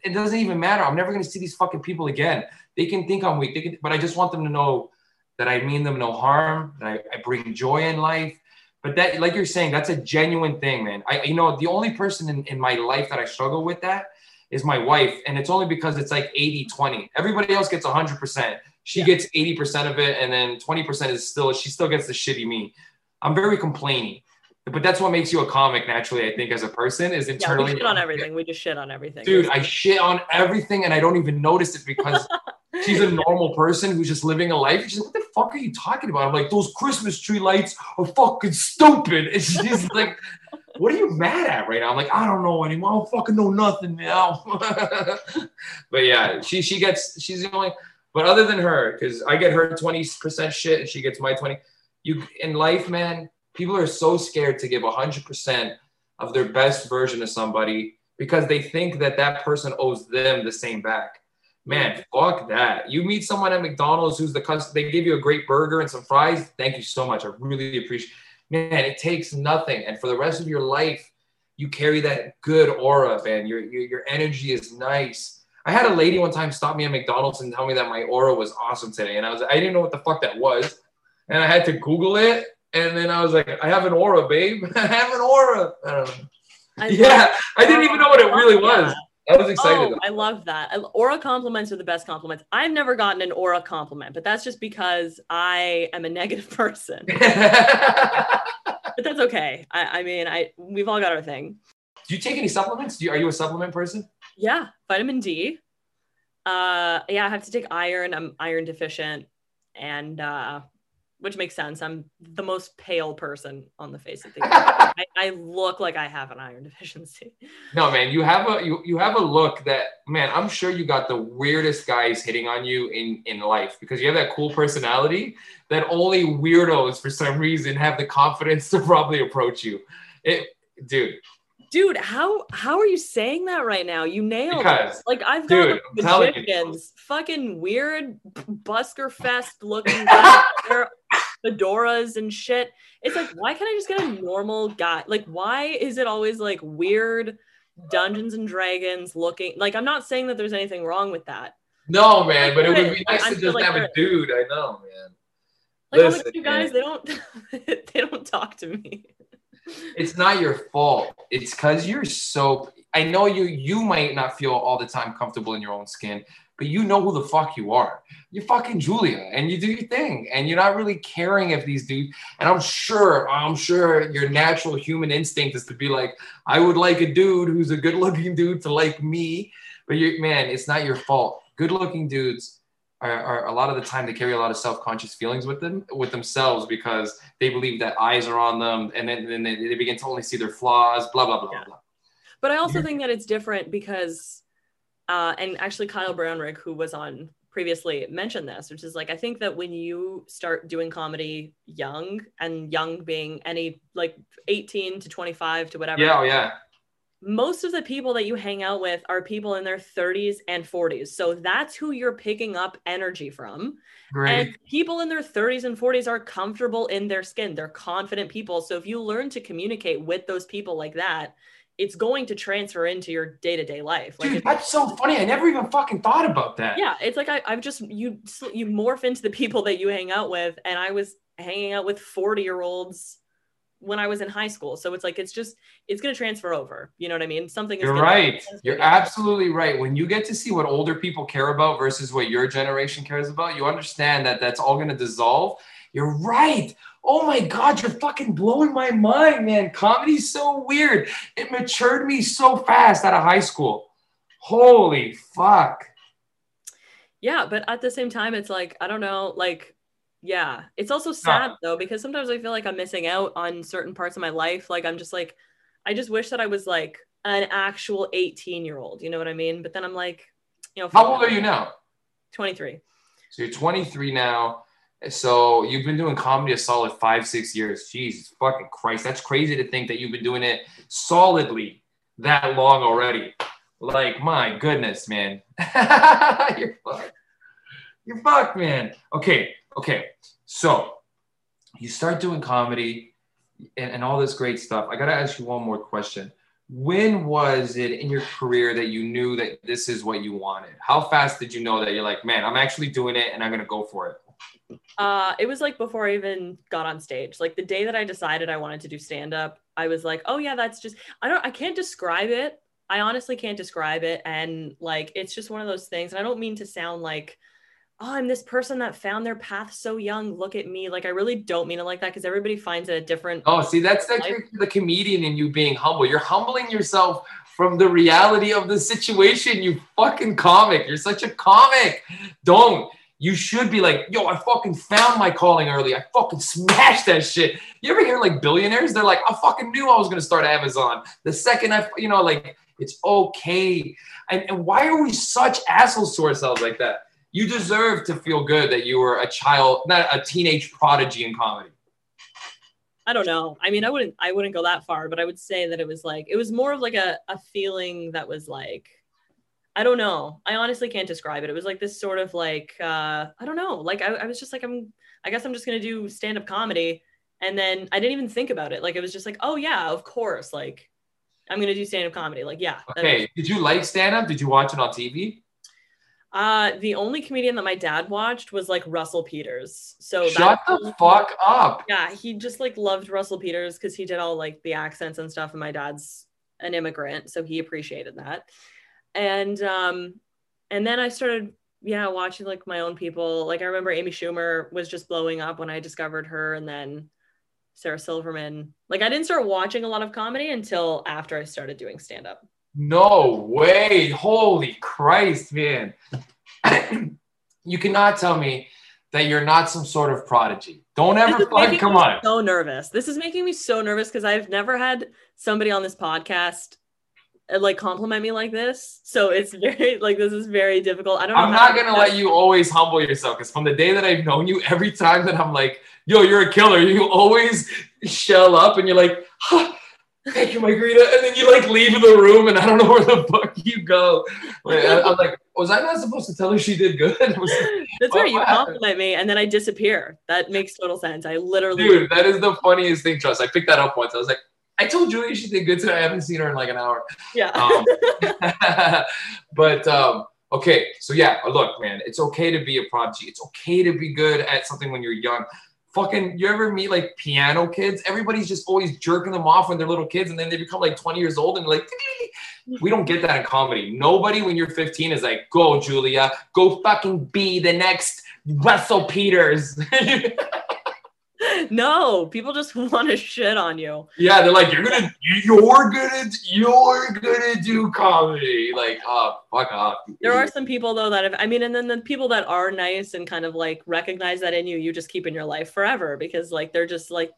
It doesn't even matter. I'm never going to see these fucking people again. They can think I'm weak, they can, but I just want them to know that I mean them no harm, that I, I bring joy in life, but that, like you're saying, that's a genuine thing, man. I, you know, the only person in, in my life that I struggle with that is my wife. And it's only because it's like 80, 20. Everybody else gets 100%. She yeah. gets 80% of it. And then 20% is still, she still gets the shitty me. I'm very complaining. But that's what makes you a comic naturally. I think as a person is Yeah, internally. we shit on everything. We just shit on everything. Dude, I shit on everything and I don't even notice it because <laughs> she's a normal person who's just living a life. She's like, what the fuck are you talking about? I'm like, those Christmas tree lights are fucking stupid. And she's <laughs> like, what are you mad at right now? I'm like, I don't know anymore. I don't fucking know nothing now. <laughs> but yeah, she she gets she's the only but other than her, because I get her 20% shit and she gets my 20. You in life, man, people are so scared to give 100% of their best version of somebody because they think that that person owes them the same back. Man, fuck that. You meet someone at McDonald's who's the cus- they give you a great burger and some fries. Thank you so much. I really appreciate. Man, it takes nothing, and for the rest of your life, you carry that good aura, man. Your your, your energy is nice. I had a lady one time stop me at McDonald's and tell me that my aura was awesome today, and I was I didn't know what the fuck that was, and I had to Google it, and then I was like, I have an aura, babe. <laughs> I have an aura. I. I yeah, I didn't even know what it really was. I was excited. Oh, I love that. Aura compliments are the best compliments. I've never gotten an aura compliment, but that's just because I am a negative <laughs> person. <laughs> But that's okay. I, I mean, I we've all got our thing. Do you take any supplements? Do you, are you a supplement person? Yeah, vitamin D. Uh, yeah, I have to take iron. I'm iron deficient, and uh, which makes sense. I'm the most pale person on the face of the <laughs> earth. I, I look like I have an iron <laughs> deficiency. No, man. You have a you, you have a look that man. I'm sure you got the weirdest guys hitting on you in in life because you have that cool personality that only weirdos for some reason have the confidence <laughs> to probably approach you. It, dude. Dude, how how are you saying that right now? You nailed Because it. Like I've got Dude, I'm telling you. magicians, fucking weird busker fest looking guys, wear fedoras and shit. It's like, why can't I just get a normal guy? Like, why is it always like weird Dungeons and Dragons looking? Like, I'm not saying that there's anything wrong with that. no, man. But it would be nice I to just like have a dude. I know, man. Like all Listen, you guys, man. they don't <laughs> they don't talk to me. It's not your fault. It's because you're so. I know you. You might not feel all the time comfortable in your own skin, but you know who the fuck you are. You're fucking Julia, and you do your thing, and you're not really caring if these dudes. And I'm sure, I'm sure your natural human instinct is to be like, I would like a dude who's a good-looking dude to like me. But you, man, it's not your fault. Good-looking dudes are, are a lot of the time they carry a lot of self-conscious feelings with them with themselves because they believe that eyes are on them, and then, then they, they begin to only see their flaws. Blah blah blah Yeah. blah. But I also think that it's different because, uh, and actually Kyle Brownrigg, who was on previously, mentioned this, which is like I think that when you start doing comedy young, and young being any like 18 to 25 to whatever, Yeah, oh yeah. most of the people that you hang out with are people in their 30s and 40s. So that's who you're picking up energy from. Great. And people in their 30s and 40s are comfortable in their skin. They're confident people. So if you learn to communicate with those people like that, it's going to transfer into your day-to-day life. Like Dude, that's so funny. I never even fucking thought about that. yeah, it's like I, I've just you you morph into the people that you hang out with, and I was hanging out with 40 year olds when I was in high school. So it's like it's just it's gonna transfer over. You know what I mean? Something is You're right. You're absolutely right. When you get to see what older people care about versus what your generation cares about, you understand that that's all going to dissolve. You're right. Oh my God, you're fucking blowing my mind, man. Comedy's so weird. It matured me so fast out of high school. Holy fuck. Yeah, but at the same time, it's like I don't know, like yeah, it's also sad though because sometimes I feel like I'm missing out on certain parts of my life. Like I'm just like, I just wish that I was like an actual 18 year old. You know what I mean? But then I'm like, you know, How old are you now? 23. So you're 23 now. So you've been doing comedy a solid five, six years. Jesus fucking Christ. That's crazy to think that you've been doing it solidly that long already. Like, my goodness, man. <laughs> you're fucked. You're fucked, man. Okay, okay. So you start doing comedy and, and all this great stuff. I got to ask you one more question. When was it in your career that you knew that this is what you wanted? How fast did you know that you're like, man, I'm actually doing it and I'm to go for it? Uh, it was like before I even got on stage. Like the day that I decided I wanted to do stand up, I was like, oh yeah, that's just I don't I can't describe it. I honestly can't describe it and like it's just one of those things and I don't mean to sound like oh, I'm this person that found their path so young. Look at me. Like I really don't mean it like that because everybody finds it a different. Oh, see, that's the, the comedian in you being humble. You're humbling yourself from the reality of the situation. You fucking comic. You're such a comic. Don't. You should be like, yo, I fucking found my calling early. I fucking <laughs> smashed that shit. You ever hear like billionaires? They're like, I fucking knew I was gonna start Amazon. The second I, you know, like it's okay. And, and why are we such assholes to ourselves like that? You deserve to feel good that you were a child, not a teenage prodigy in comedy. I don't know. I mean, I wouldn't I wouldn't go that far, but I would say that it was like it was more of like a, a feeling that was like I don't know. I honestly can't describe it. It was like this sort of like uh I don't know. Like I, I was just like I'm I guess I'm just gonna do stand-up comedy. And then I didn't even think about it. Like it was just like, oh yeah, of course. Like I'm gonna do stand-up comedy. Like, yeah. Okay. Did you like stand-up? Did you watch it on TV? Uh, the only comedian that my dad watched was like Russell Peters. So shut the fuck up. Yeah, he just like loved Russell Peters because he did all like the accents and stuff. And my dad's an immigrant, so he appreciated that. And um, and then I started yeah watching like my own people. Like I remember Amy Schumer was just blowing up when I discovered her, and then Sarah Silverman. Like I didn't start watching a lot of comedy until after I started doing stand up. No way. Holy Christ, man. <clears throat> you cannot tell me that you're not some sort of prodigy. Don't ever fucking come on. So nervous. This is making me so nervous because I've never had somebody on this podcast like compliment me like this. So it's very <laughs> like this is very difficult. I don't. I'm not gonna let you always humble yourself because from the day that I've known you, every time that I'm like, "Yo, you're a killer," you always shell up and you're like, huh, thank you, Margarita. And then you like leave the room and I don't know <laughs> where the fuck you go. I'm like, was I not supposed to tell her she did good? <laughs> That's oh, right. You compliment me and then I disappear. That makes total sense. I literally. Dude, that is the funniest thing, Trust. I picked that up once. I was like, I told Julia she did good today. I haven't seen her in like an hour. Yeah. Um, <laughs> <laughs> but um, okay, so yeah, look, man, it's okay to be a prodigy. It's okay to be good at something when you're young fucking you ever meet like piano kids everybody's just always jerking them off when they're little kids and then they become like 20 years old and like <laughs> we don't get that in comedy nobody when you're 15 is like go julia go fucking be the next russell peters <laughs> no, people just <laughs> want to shit on you. Yeah, they're like, you're gonna, you're gonna, you're gonna do comedy. Like, oh, fuck off. There are some people though that have, I mean, and then the people that are nice and kind of like recognize that in you, you just keep in your life forever because like they're just like,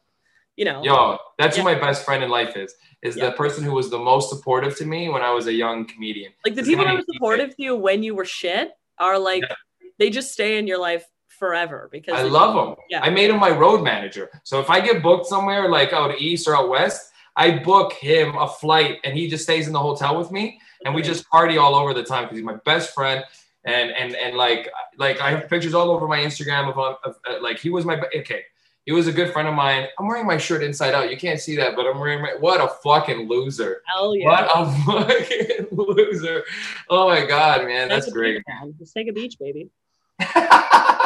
you know. Yo, that's yeah. who my best friend in life is. Is yeah. the person who was the most supportive to me when I was a young comedian. Like the people that were supportive to you when you were shit are like, yeah. they just stay in your life forever because I love him. Yeah. I made him my road manager. So if I get booked somewhere like out east or out west, I book him a flight and he just stays in the hotel with me and we just party all over the time because he's my best friend. And and and like like I have pictures all over my Instagram of, of, of uh, like he was my okay. He was a good friend of mine. I'm wearing my shirt inside out. You can't see that, but I'm wearing my what a fucking loser. Hell yeah. What a <laughs> fucking loser. Oh my god, man. That's, That's great. Just take a beach, baby. <laughs>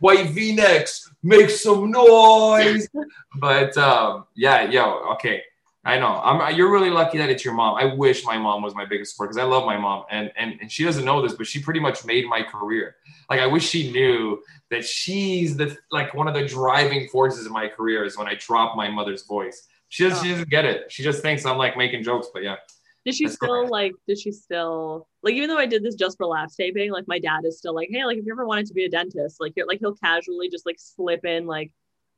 white v-necks make some noise? But um, yeah yo okay. I know. I'm you're really lucky that it's your mom. I wish my mom was my biggest support because i love my mom and, and and she doesn't know this but she pretty much made my career. Like i wish she knew that she's the like one of the driving forces in my career is when i drop my mother's voice. She doesn't, oh. she doesn't get it. She just thinks i'm like making jokes but yeah did she still like? Did she still like? Even though I did this just for laughs taping, like my dad is still like, hey, like if you ever wanted to be a dentist, like like he'll casually just like slip in like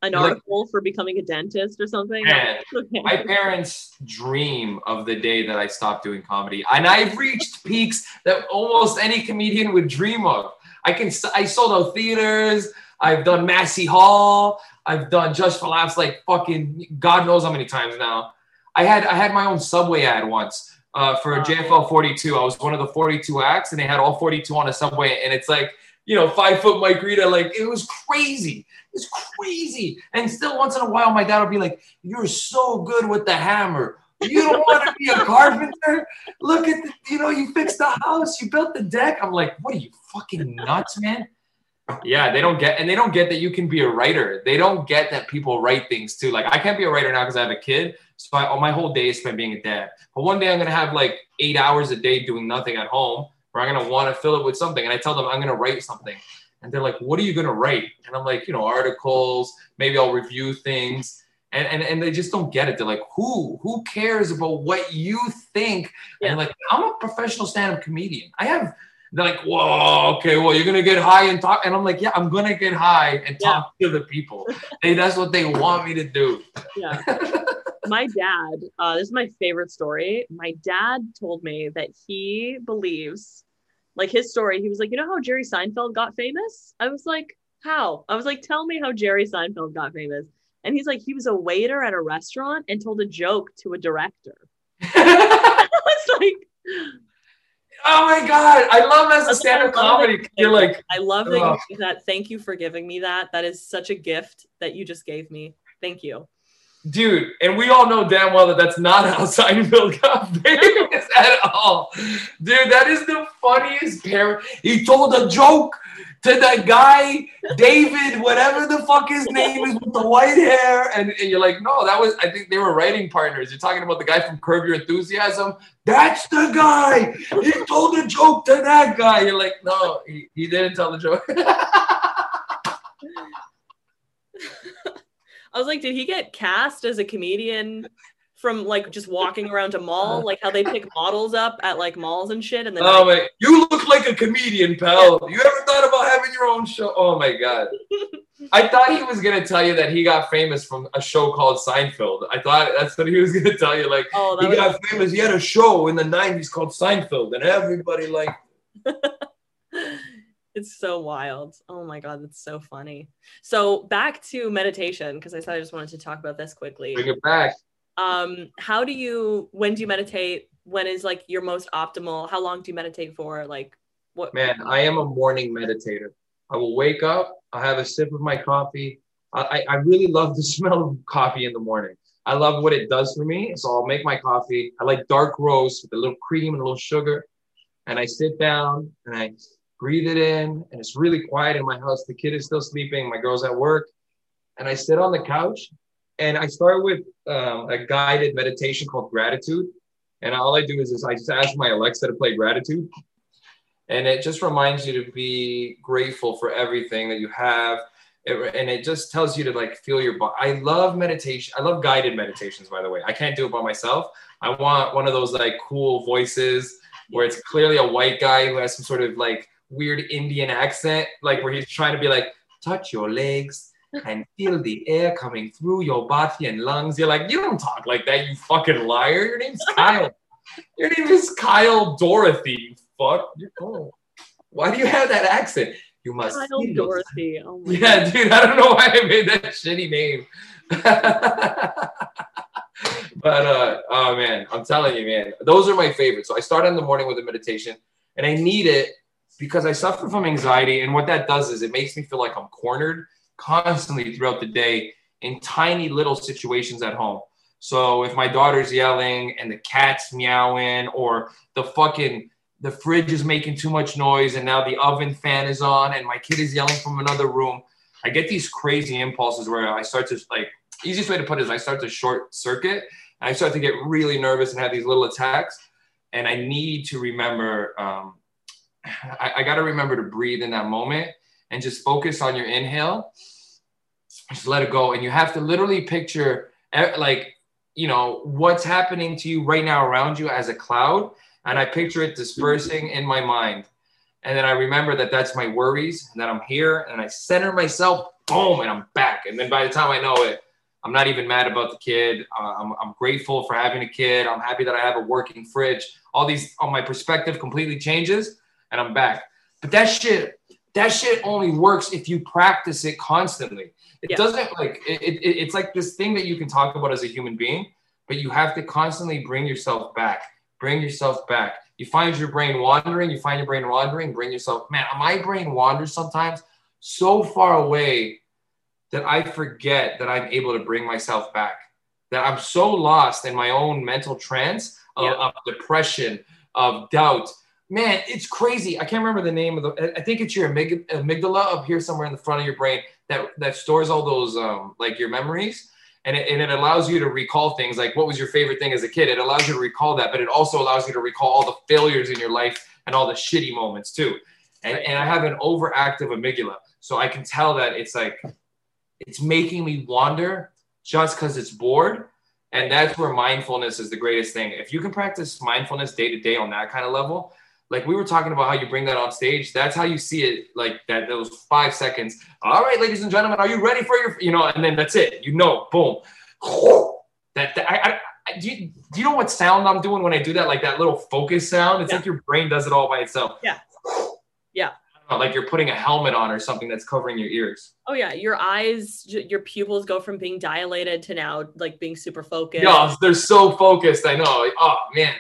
an article for becoming a dentist or something. Man, okay. My parents dream of the day that I stopped doing comedy, and I've reached peaks that almost any comedian would dream of. I can I sold out theaters. I've done Massey Hall. I've done Just for Laughs like fucking God knows how many times now. I had I had my own Subway ad once uh, for JFL 42. I was one of the 42 acts, and they had all 42 on a subway, and it's like you know five foot Mike Rita, like it was crazy. It's crazy. And still, once in a while, my dad would be like, "You're so good with the hammer." You don't want to be a carpenter? Look at the, you know, you fixed the house, you built the deck. I'm like, what are you fucking nuts, man? Yeah, they don't get, and they don't get that you can be a writer. They don't get that people write things too. Like I can't be a writer now because I have a kid, so I, my whole day is spent being a dad. But one day I'm gonna have like eight hours a day doing nothing at home, where I'm gonna want to fill it with something. And I tell them I'm gonna write something, and they're like, "What are you gonna write?" And I'm like, you know, articles. Maybe I'll review things. And, and, and they just don't get it. They're like, who who cares about what you think? Yeah. And like, I'm a professional stand-up comedian. I have they're like, whoa, okay, well, you're gonna get high and talk. And I'm like, yeah, I'm gonna get high and talk to the people. hey, that's what they want me to do. Yeah. <laughs> my dad, uh, this is my favorite story. My dad told me that he believes, like his story, he was like, you know how Jerry Seinfeld got famous? I was like, how? I was like, tell me how Jerry Seinfeld got famous. And he's like, he was a waiter at a restaurant and told a joke to a director. <laughs> <laughs> I was like, Oh my god, I love as a stand-up why I love comedy. it. You're like, I love that Oh. you that. Thank you for giving me that. That is such a gift that you just gave me. Thank you. dude, and we all know damn well that that's not <laughs> how Seinfeld got famous at all. Dude, that is the funniest parent. He told a joke to that guy, David, whatever the fuck his name is with the white hair. And, and you're like, no, that was, I think they were writing partners. You're talking about the guy from Curb Your Enthusiasm. That's the guy. He told a joke to that guy. You're like, no, he, he didn't tell the joke. <laughs> I was like, did he get cast as a comedian from like just walking around a mall, uh-huh. like how they pick models up at like malls and shit? And then Oh my! You look like a comedian, pal. You ever thought about having your own show? Oh my god! I thought he was gonna tell you that he got famous from a show called Seinfeld. I thought that's what he was gonna tell you. Like oh, he that was got famous. He had a show in the '90s called Seinfeld, and everybody like. <laughs> it's so wild. Oh my god, that's so funny. So back to meditation because I said I just wanted to talk about this quickly. Bring it back. Um, how do you? When do you meditate? When is like your most optimal? How long do you meditate for? Like what? Man, I am a morning meditator. I will wake up. I have a sip of my coffee. I, I I really love the <laughs> smell of coffee in the morning. I love what it does for me. So I'll make my coffee. I like dark roast with a little cream and a little sugar. And I sit down and I breathe it in. And it's really quiet in my house. The kid is still sleeping. My girl's at work. And I sit on the couch and I start with um, a guided meditation called gratitude. And all I do is, is I just ask my Alexa to play gratitude. And it just reminds you to be grateful for everything that you have. It- and it just tells you to like feel your body. I love meditation. I love guided meditations, by the way. I can't do it by myself. I want one of those like cool voices where it's clearly a white guy who has some sort of like weird Indian accent, like where he's trying to be like, touch your legs and feel the air coming through your body and lungs. You're like, you don't talk like that, you fucking liar. Your name's <laughs> Kyle. Your name is Kyle Dorothy. You fuck. You're. Why do you have that accent? You must. Kyle Dorothy. Oh my yeah, dude, I don't know why I made that shitty name. <laughs> but uh oh man, I'm telling you, man, those are my favorites. So I start in the morning with a meditation, and I need it because I suffer from anxiety. And what that does is it makes me feel like I'm cornered constantly throughout the day in tiny little situations at home. So if my daughter's yelling and the cat's meowing or the fucking the fridge is making too much noise and now the oven fan is on and my kid is yelling from another room, I get these crazy impulses where I start to like easiest way to put it is I start to short circuit and I start to get really nervous and have these little attacks. And I need to remember, um, <sighs> I, I got to remember to breathe in that moment and just focus on your inhale. Just let it go. And you have to literally picture like, you know, what's happening to you right now around you as a cloud. And I picture it dispersing in my mind. And then I remember that that's my worries and that I'm here and I center myself, boom, and I'm back. And then by the time I know it, I'm not even mad about the kid. Uh, I'm, I'm grateful for having a kid. I'm happy that I have a working fridge. All these, all my perspective completely changes and I'm back. But that shit, that shit only works if you practice it constantly. It Yeah. doesn't like, it, it, it's like this thing that you can talk about as a human being, but you have to constantly bring yourself back. Bring yourself back. You find your brain wandering, you find your brain wandering, bring yourself, man, my brain wanders sometimes so far away that I forget that I'm able to bring myself back. That I'm so lost in my own mental trance of, Yeah. of depression, of doubt. Man, it's crazy. I can't remember the name of the. I think it's your amyg- amygdala up here somewhere in the front of your brain that that stores all those um, like your memories, and it, and it allows you to recall things like what was your favorite thing as a kid. It allows you to recall that, but it also allows you to recall all the failures in your life and all the shitty moments too. and, and I have an overactive amygdala. So I can tell that it's like it's making me wander just because it's bored. And that's where mindfulness is the greatest thing. If you can practice mindfulness day to day on that kind of level, like we were talking about how you bring that on stage, that's how you see it. Like that, those five seconds. All right, ladies and gentlemen, are you ready for your, you know, and then that's it. You know, boom. <sighs> That, that I, I, do you, do you know what sound I'm doing when I do that? Like that little focus sound. It's Yeah. like your brain does it all by itself. Yeah. <sighs> Yeah. Know, like you're putting a helmet on or something that's covering your ears. Oh yeah, your eyes, your pupils go from being dilated to now like being super focused. Yeah, they're so focused. I know. Oh man.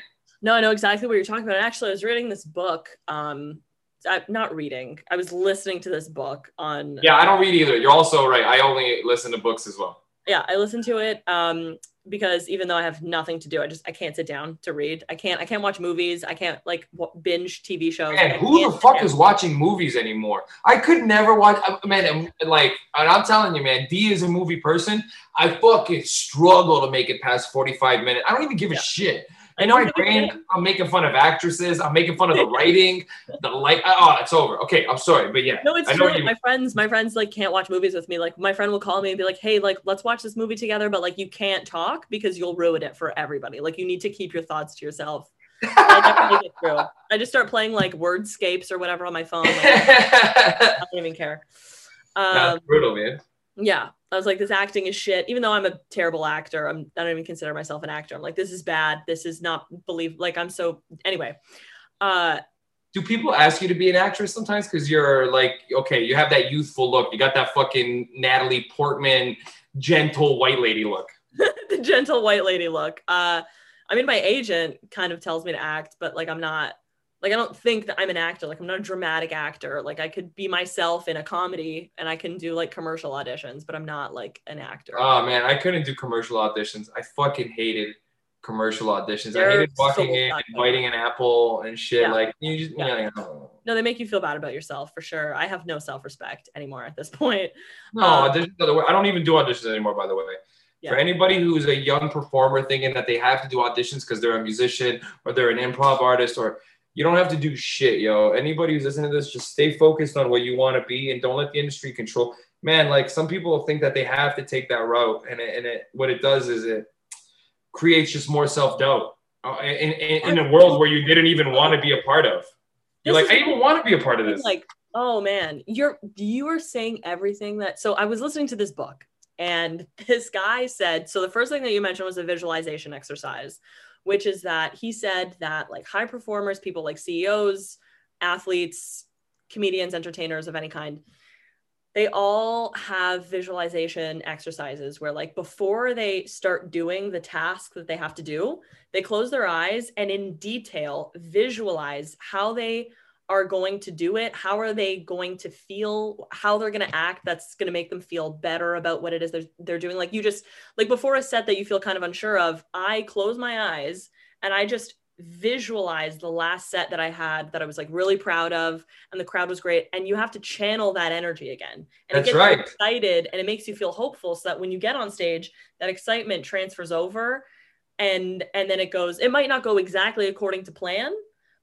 No, I know exactly what you're talking about. And actually, I was reading this book. Um, I, not reading. I was listening to this book on. Yeah, I don't read either. You're also right. I only listen to books as well. yeah i listen to it um because even though i have nothing to do i just i can't sit down to read i can't i can't watch movies i can't like w- binge tv shows Man, who the fuck is watching movies anymore? I could never watch. I- Man, I'm- like, and I'm telling you, man, D is a movie person. I fucking struggle to make it past 45 minutes. I don't even give a shit. I know my what you're brain. I'm making fun of actresses. I'm making fun of the <laughs> writing, the light. Oh, it's over. Okay, I'm sorry, but yeah, no it's I know true you my friends my friends like can't watch movies with me like my friend will call me and be like hey like let's watch this movie together but like you can't talk because you'll ruin it for everybody like you need to keep your thoughts to yourself I never make <laughs> through. I just start playing like wordscapes or whatever on my phone. Like, I don't even care. <laughs> Um, That's brutal, man. Yeah i was like this acting is shit even though i'm a terrible actor i'm i don't even consider myself an actor i'm like this is bad this is not believe like i'm so anyway uh Do people ask you to be an actress sometimes? Because you're like, okay, you have that youthful look. You got that fucking Natalie Portman, gentle white lady look. <laughs> the gentle white lady look uh i mean my agent kind of tells me to act but like i'm not like i don't think that i'm an actor like i'm not a dramatic actor like i could be myself in a comedy and i can do like commercial auditions but i'm not like an actor Oh man, I couldn't do commercial auditions. I fucking hated commercial auditions. I They're hated walking so in and biting an apple and shit. Yeah. Like you just, Yeah. yeah. no, no they make you feel bad about yourself for sure i have no self-respect anymore at this <laughs> point no Uh, auditions are the way- I don't even do auditions anymore. By the way, Yeah. for anybody who's a young performer thinking that they have to do auditions because they're a musician or they're an improv artist or you don't have to do shit, yo. Anybody who's listening to this, just stay focused on what you want to be and don't let the industry control. Man, like some people think that they have to take that route, and it, and it what it does is it creates just more self doubt uh, in, in, in a world where you didn't even want to be a part of. You're This like, I even want to be a part of this. like oh man you're you are saying everything that so i was listening to this book and <laughs> this guy said so the first thing that you mentioned was a visualization exercise which is that he said that like high performers people like ceos athletes comedians entertainers of any kind they all have visualization exercises where like before they start doing the task that they have to do they close their eyes and in detail visualize how they are going to do it how are they going to feel how they're going to act that's going to make them feel better about what it is they're, they're doing like you just like before a set that you feel kind of unsure of i close my eyes and i just visualize the last set that i had that i was like really proud of and the crowd was great and you have to channel that energy again and That's it gets you right. excited and it makes you feel hopeful so that when you get on stage that excitement transfers over and and then it goes it might not go exactly according to plan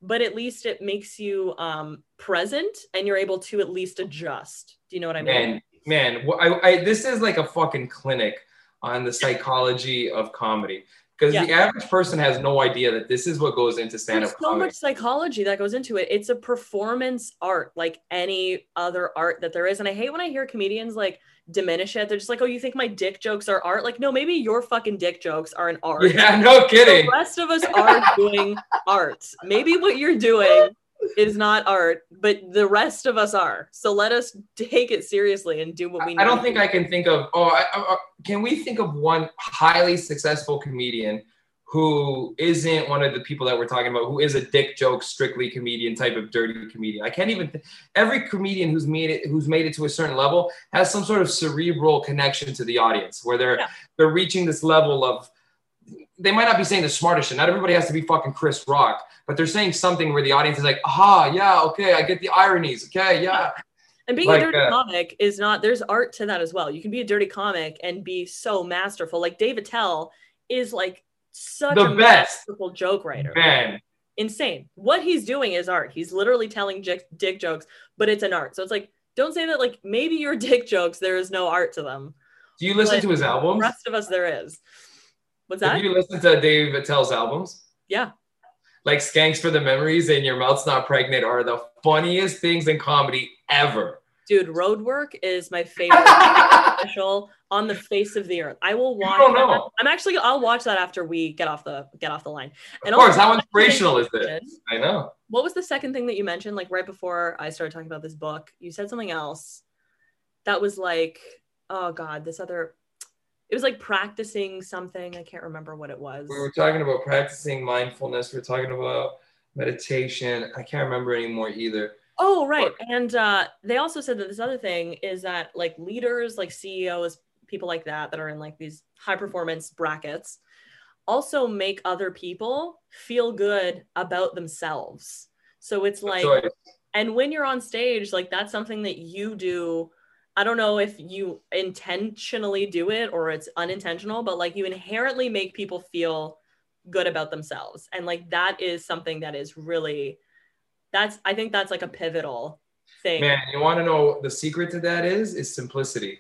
but at least it makes you um present and you're able to at least adjust. Do you know what i mean? Man, man, I, I, this is like a fucking clinic on the psychology of comedy because the average person has no idea that this is what goes into stand-up There's so comedy. much psychology that goes into it. It's a performance art like any other art that there is. And I hate when I hear comedians like diminish it. They're just like, oh, you think my dick jokes are art? Like, no, maybe your fucking dick jokes are an art. Yeah, no kidding. The rest of us are doing <laughs> art. Maybe what you're doing is not art, but the rest of us are. So let us take it seriously and do what we need. I don't think I can think of. Oh, I, I, uh, can we think of one highly successful comedian who isn't one of the people that we're talking about? Who is a dick joke, strictly comedian type of dirty comedian? I can't even. Th- every comedian who's made it, who's made it to a certain level, has some sort of cerebral connection to the audience, where they're Yeah. they're reaching this level of. They might not be saying the smartest shit. Not everybody has to be fucking Chris Rock, but they're saying something where the audience is like, aha, yeah, okay, I get the ironies. Okay, yeah." <laughs> And being Like, a dirty uh, comic is not, there's art to that as well. You can be a dirty comic and be so masterful. Like Dave Attell is like such The a best. masterful joke writer. Man, insane. What he's doing is art. He's literally telling dick, dick jokes, but it's an art. So it's like, don't say that like maybe your <laughs> dick jokes, there is no art to them. Do you listen But to his albums? The rest of us, there is. What's that? Have you listened to Dave Attell's albums? yeah. Like Skanks for the Memories and Your Mouth's Not Pregnant are the funniest things in comedy ever. Dude, Roadwork is my <laughs> favorite special on the face of the earth. I will watch don't know. I'm actually I'll watch that after we get off the get off the line. And Of course, how the second thing inspirational is this? I know. What was the second thing that you mentioned? Like right before I started talking about this book, you said something else that was like, oh God, this other it was like practicing something. I can't remember what it was. We were talking about practicing mindfulness. We are talking about meditation. I can't remember anymore either. Oh, right. And uh, they also said that this other thing is that like leaders, like CEOs, people like that, that are in like these high performance brackets, also make other people feel good about themselves. So it's like, and when you're on stage, like that's something that you do. I don't know if you intentionally do it or it's unintentional, but like you inherently make people feel good about themselves. And like that is something that is really that's I think that's like a pivotal thing. Man, you want to know the secret to that is is simplicity.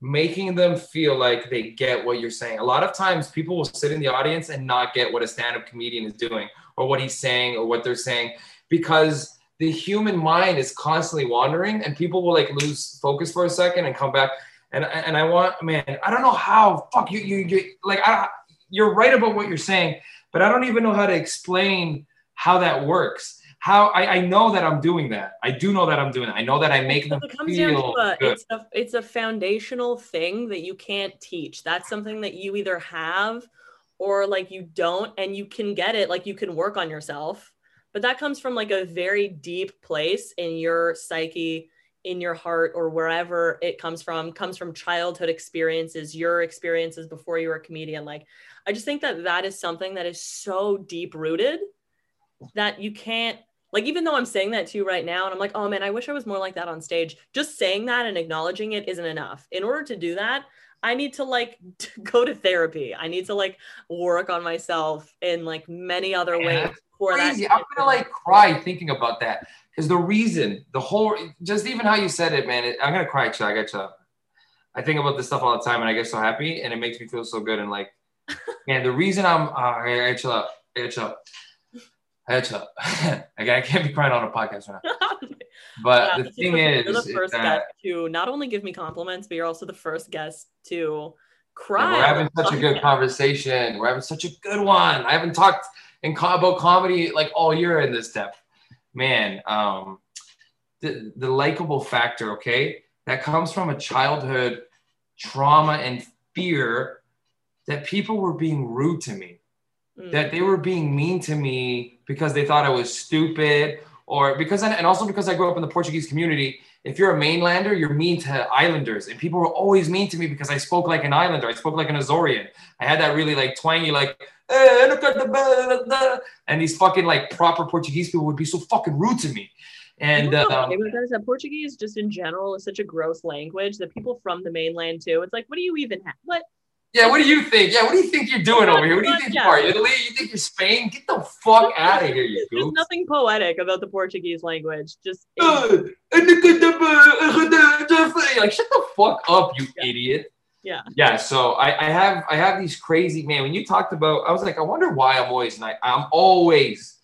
Making them feel like they get what you're saying. A lot of times people will sit in the audience and not get what a stand-up comedian is doing or what he's saying or what they're saying because the human mind is constantly wandering and people will like lose focus for a second and come back and and I want man, I don't know how fuck you you, you like I you're right about what you're saying, but I don't even know how to explain how that works how I, I know that I'm doing that. I do know that I'm doing that. I know that I make them it comes down feel to a, good. it's a it's a foundational thing that you can't teach. That's something that you either have or like you don't and you can get it like you can work on yourself. But that comes from like a very deep place in your psyche, in your heart or wherever it comes from, comes from childhood experiences, your experiences before you were a comedian like I just think that that is something that is so deep rooted that you can't like even though I'm saying that to you right now and I'm like, "Oh man, I wish I was more like that on stage." Just saying that and acknowledging it isn't enough. In order to do that, I need to like <laughs> go to therapy. I need to like work on myself in like many other Man, ways for that. Crazy. I'm gonna like cry thinking about that because the reason, the whole, just even how you said it, man. It, I'm gonna cry. Actually, I you. I think about this stuff all the time, and I get so happy, and it makes me feel so good. And like, <laughs> man, the reason I'm, uh, I chill out, I chill out. I chill out. <laughs> I can't be crying on a podcast right now. <laughs> But Yeah, the thing is, you're the first that guest to not only give me compliments, but you're also the first guest to cry. we're having such a good conversation. We're having such a good one. I haven't talked co- about comedy like all year in this depth. Man, um, the, the likable factor, okay, that comes from a childhood trauma and fear that people were being rude to me, Mm. that they were being mean to me because they thought I was stupid, or because, and also because I grew up in the Portuguese community. If you're a mainlander, you're mean to islanders, and people were always mean to me because I spoke like an islander. I spoke like an Azorean. I had that really like twangy, like, "Eh, look at the blah, blah," and these fucking like proper Portuguese people would be so fucking rude to me. And You know, um, because Portuguese, just in general, is such a gross language that people from the mainland too. It's like, what do you even have? What? Yeah, what do you think? Yeah, what do you think you're doing over here? What do you think you are? Italy? You think you're Spain? Get the fuck out of here, you There's goof. nothing poetic about the Portuguese language. Just Uh, like shut the fuck up, you Yeah. idiot. Yeah. Yeah. So I, I have I have these crazy man. When you talked about, I was like, I wonder why I'm always nice. I'm always,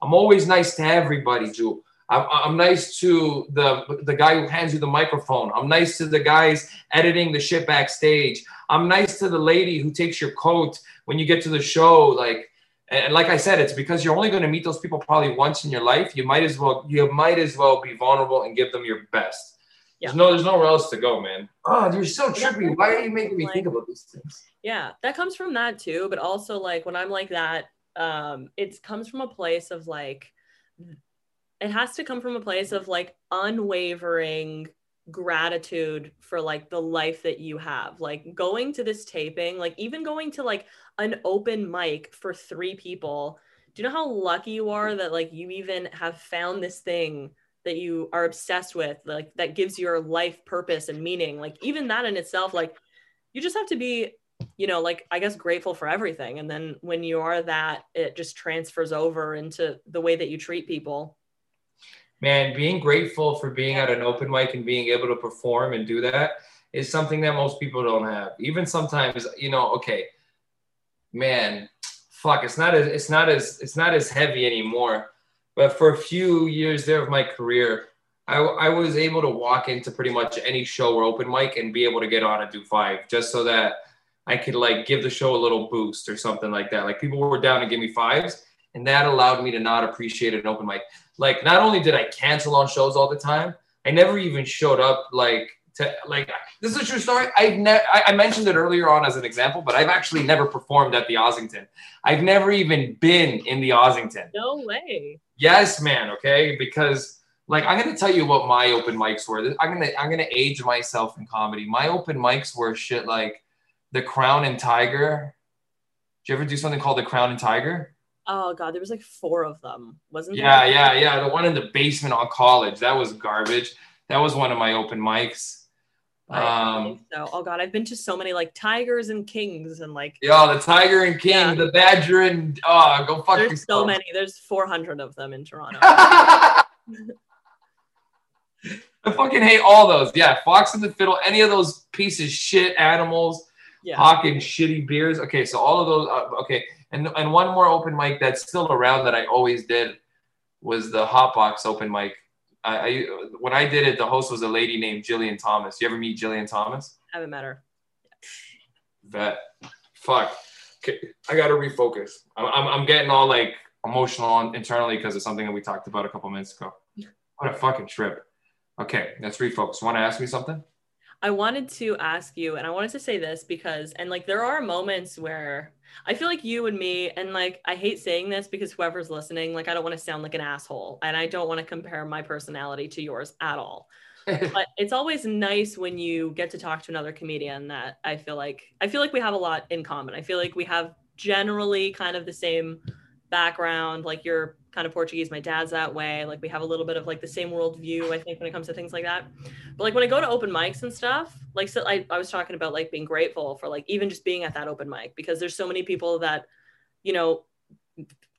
I'm always nice to everybody, Jewel. I'm, I'm nice to the the guy who hands you the microphone. I'm nice to the guys editing the shit backstage. I'm nice to the lady who takes your coat when you get to the show. Like, and like I said, it's because you're only going to meet those people probably once in your life. You might as well you might as well be vulnerable and give them your best. Yeah. There's no there's nowhere else to go, man. Oh, you're so trippy. Why are you making me think about these things? yeah, that comes from that too. But also, like when I'm like that, um, it comes from a place of like, it has to come from a place of like unwavering gratitude for like the life that you have. Like going to this taping, like even going to like an open mic for three people. Do you know how lucky you are that like you even have found this thing that you are obsessed with, like that gives your life purpose and meaning? Like even that in itself, like you just have to be you know, like I guess grateful for everything. And then when you are that, it just transfers over into the way that you treat people. Man, being grateful for being at an open mic and being able to perform and do that is something that most people don't have. Even sometimes, you know, okay, man, fuck, it's not as it's not as it's not as heavy anymore. But for a few years there of my career, I, I was able to walk into pretty much any show or open mic and be able to get on and do five just so that I could like give the show a little boost or something like that. Like people were down to give me fives, and that allowed me to not appreciate an open mic. Like not only did I cancel on shows all the time, I never even showed up like to like this is a true story. I've never I mentioned it earlier on as an example, but I've actually never performed at the Ossington. I've never even been in the Ossington. No way. Yes, man. Okay, because like I'm gonna tell you what my open mics were. I'm gonna I'm gonna age myself in comedy. My open mics were shit like the Crown and Tiger. Did you ever do something called the Crown and Tiger? Oh god, there was like four of them, wasn't yeah, there? Yeah, yeah, yeah. The one in the basement on college. That was garbage. That was one of my open mics. Um, so. Oh god, I've been to so many like tigers and kings and like. Yeah, the tiger and king, yeah. the badger and oh, go fuck There's yourself. so many. There's 400 of them in Toronto. <laughs> I fucking hate all those. Yeah, Fox and the Fiddle, any of those pieces shit animals, yeah. hawking shitty beers. Okay, so all of those. Uh, okay, and and one more open mic that's still around that I always did was the Hotbox open mic. I, I when I did it, the host was a lady named Jillian Thomas. You ever meet Jillian Thomas? I haven't met her. That fuck. Okay, I gotta refocus. I'm, I'm, I'm getting all like emotional internally because of something that we talked about a couple minutes ago. What a fucking trip. Okay, let's refocus. Want to ask me something? I wanted to ask you, and I wanted to say this because, and like, there are moments where I feel like you and me, and like, I hate saying this because whoever's listening, like, I don't want to sound like an asshole, and I don't want to compare my personality to yours at all. <laughs> but it's always nice when you get to talk to another comedian that I feel like I feel like we have a lot in common. I feel like we have generally kind of the same background. Like you're kind of Portuguese. My dad's that way. Like we have a little bit of like the same worldview, I think, when it comes to things like that. But like when I go to open mics and stuff, like so I, I was talking about like being grateful for like even just being at that open mic because there's so many people that, you know,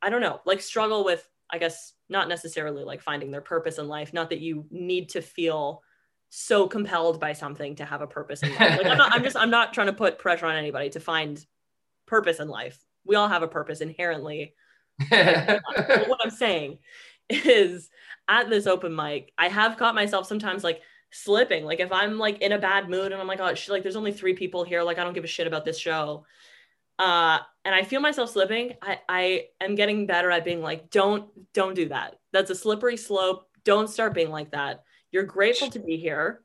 I don't know, like struggle with, I guess, not necessarily like finding their purpose in life. Not that you need to feel so compelled by something to have a purpose in life. Like I'm not, I'm just, I'm not trying to put pressure on anybody to find purpose in life. We all have a purpose inherently what I'm <laughs> saying is at this open mic, I have caught myself sometimes like slipping. Like if I'm like in a bad mood and I'm like, oh, like there's only three people here. Like I don't give a shit about this show. Uh, and I feel myself slipping. I, I am getting better at being like, don't, don't do that. That's a slippery slope. Don't start being like that. You're grateful to be here.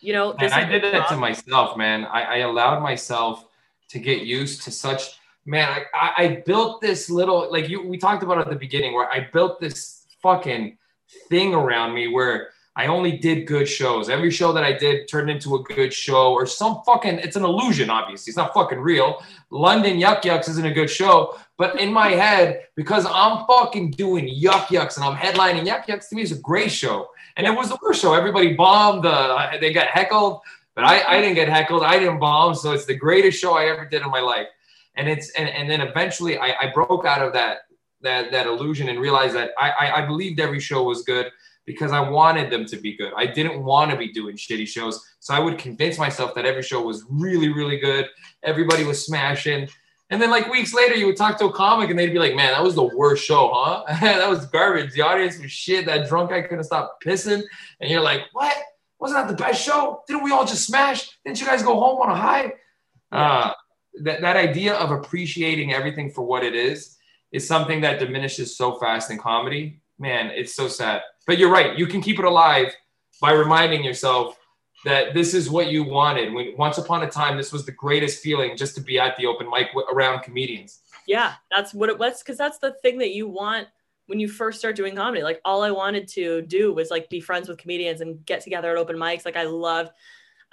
You know, and I did that to myself, man. I, I allowed myself to get used to such man, I, I built this little like you we talked about at the beginning where I built this fucking thing around me where I only did good shows. Every show that I did turned into a good show or some fucking it's an illusion, obviously. It's not fucking real. London Yuk Yuk's isn't a good show, but in my head, because I'm fucking doing Yuk Yuk's and I'm headlining Yuk Yuk's, to me is a great show. And it was the worst show. Everybody bombed, uh, they got heckled, but I, I didn't get heckled. I didn't bomb. So it's the greatest show I ever did in my life and it's and, and then eventually I, I broke out of that that that illusion and realized that I, I, I believed every show was good because I wanted them to be good. I didn't want to be doing shitty shows. So I would convince myself that every show was really, really good. Everybody was smashing. And then like weeks later, you would talk to a comic and they'd be like, man, that was the worst show, huh? <laughs> that was garbage. The audience was shit. That drunk guy couldn't stop pissing. And you're like, what? Wasn't that the best show? Didn't we all just smash? Didn't you guys go home on a high? Uh, that, that idea of appreciating everything for what it is is something that diminishes so fast in comedy. Man, it's so sad. But you're right. You can keep it alive by reminding yourself that this is what you wanted. When once upon a time, this was the greatest feeling just to be at the open mic around comedians. Yeah, that's what it was. Because that's the thing that you want when you first start doing comedy. Like all I wanted to do was like be friends with comedians and get together at open mics. Like I loved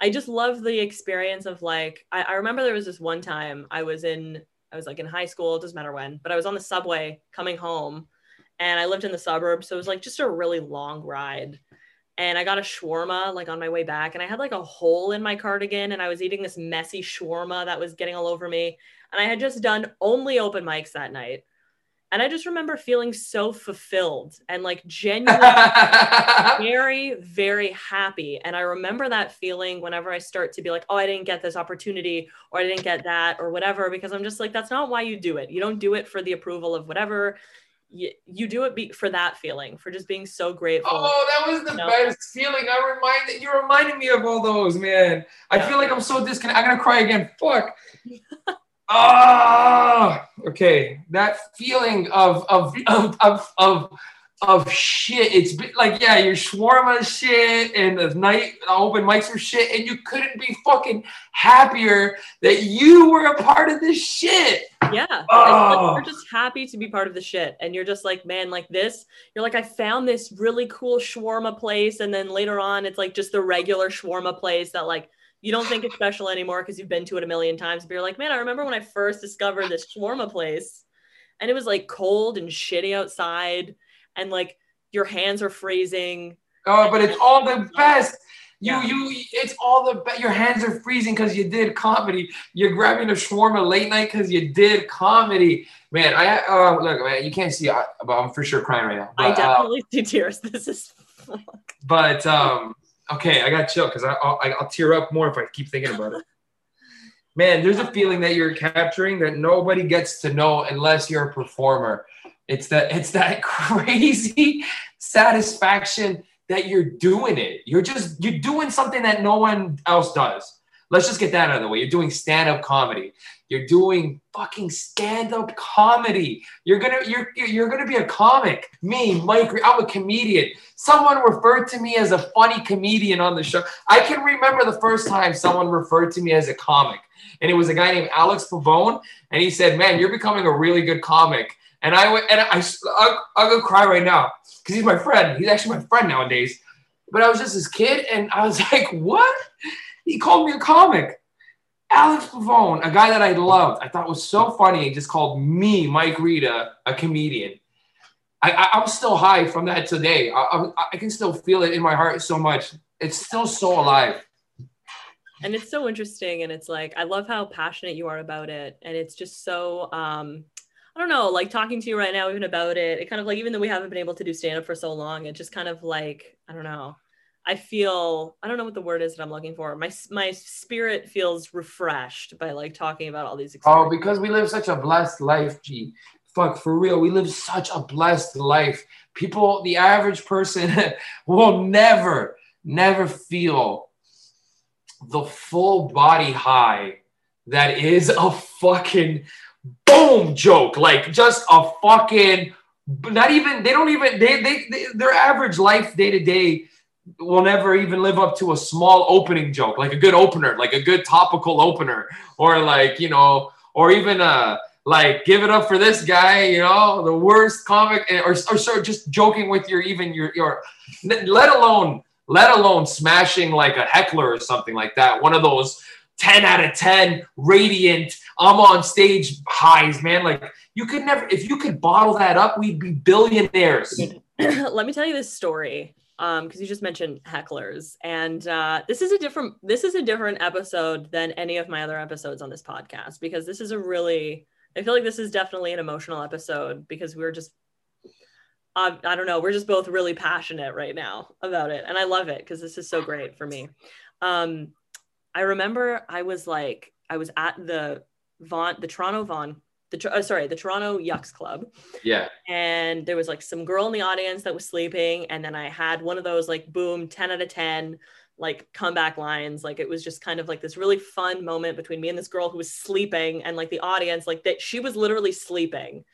I just love the experience of like I, I remember there was this one time I was in I was like in high school, it doesn't matter when, but I was on the subway coming home and I lived in the suburbs. So it was like just a really long ride. and I got a shawarma like on my way back, and I had like a hole in my cardigan, and I was eating this messy shawarma that was getting all over me. And I had just done only open mics that night. And I just remember feeling so fulfilled and like genuinely <laughs> very, very happy. And I remember that feeling whenever I start to be like, oh, I didn't get this opportunity or I didn't get that or whatever, because I'm just like, that's not why you do it. You don't do it for the approval of whatever you, you do it be, for that feeling, for just being so grateful. Oh, that was the you know? best feeling. I reminded you reminded me of all those, man. I yeah. feel like I'm so disconnected. I'm gonna cry again. Fuck. <laughs> Ah, oh, okay. That feeling of of of of, of of shit. It's been, like, yeah, your shawarma shit and the night the open mics are shit, and you couldn't be fucking happier that you were a part of this shit. Yeah. Oh. You're just happy to be part of the shit. And you're just like, man, like this, you're like, I found this really cool shawarma place. And then later on, it's like just the regular shawarma place that like you don't think it's special anymore because you've been to it a million times. But you're like, man, I remember when I first discovered this shawarma place and it was like cold and shitty outside and like your hands are freezing. Oh, but it's all the best. You, yeah. you, it's all the best. Your hands are freezing because you did comedy. You're grabbing a shawarma late night because you did comedy. Man, I uh, look, man, you can't see, but I'm for sure crying right now. But, I uh, definitely uh, see tears. <laughs> This is. but um, okay, I got chill because I'll, I'll tear up more if I keep thinking about it. Man, there's a feeling that you're capturing that nobody gets to know unless you're a performer. It's that it's that <laughs> crazy satisfaction that you're doing it. You're just you're doing something that no one else does. Let's just get that out of the way. You're doing stand-up comedy. You're doing fucking stand-up comedy. You're gonna you're you're gonna be a comic. Me, Mike, I'm a comedian. Someone referred to me as a funny comedian on the show. I can remember the first time someone referred to me as a comic, and it was a guy named Alex Pavone, and he said, "Man, you're becoming a really good comic." And I went, and I, I'll, I'll go cry right now because he's my friend. He's actually my friend nowadays. But I was just this kid, and I was <laughs> like, what? He called me a comic. Alex Pavone, a guy that I loved, I thought was so funny. He just called me, Mike Rita, a comedian. I, am still high from that today. I, I, I can still feel it in my heart so much. It's still so alive. And it's so interesting. And it's like, I love how passionate you are about it. And it's just so, um, I don't know, like talking to you right now, even about it, it kind of like, even though we haven't been able to do stand up for so long, it just kind of like, I don't know. I feel, I don't know what the word is that I'm looking for. My, my spirit feels refreshed by like talking about all these Oh, because we live such a blessed life, G. Fuck, for real. We live such a blessed life. People, the average person <laughs> will never, never feel the full body high that is a fucking boom joke, like just a fucking not even they don't even they they, they their average life day to day will never even live up to a small opening joke, like a good opener, like a good topical opener, or like you know, or even a like give it up for this guy, you know, the worst comic, eh, or or sort of just joking with your even your your, let alone let alone smashing like a heckler or something like that, one of those 10 out of 10 radiant i'm on stage highs man. Like you could never if you could bottle that up we'd be billionaires. <clears throat> Let me tell you this story um because you just mentioned hecklers and uh this is a different this is a different episode than any of my other episodes on this podcast because this is a really i feel like this is definitely an emotional episode because we're just um, I don't know. We're just both really passionate right now about it, and I love it because this is so great for me. Um, I remember I was like, I was at the Vaughan, the Toronto Vaughan, the uh, sorry, the Toronto Yucks Club. Yeah. And there was like some girl in the audience that was sleeping, and then I had one of those like boom, ten out of ten, like comeback lines. Like it was just kind of like this really fun moment between me and this girl who was sleeping, and like the audience, like that she was literally sleeping.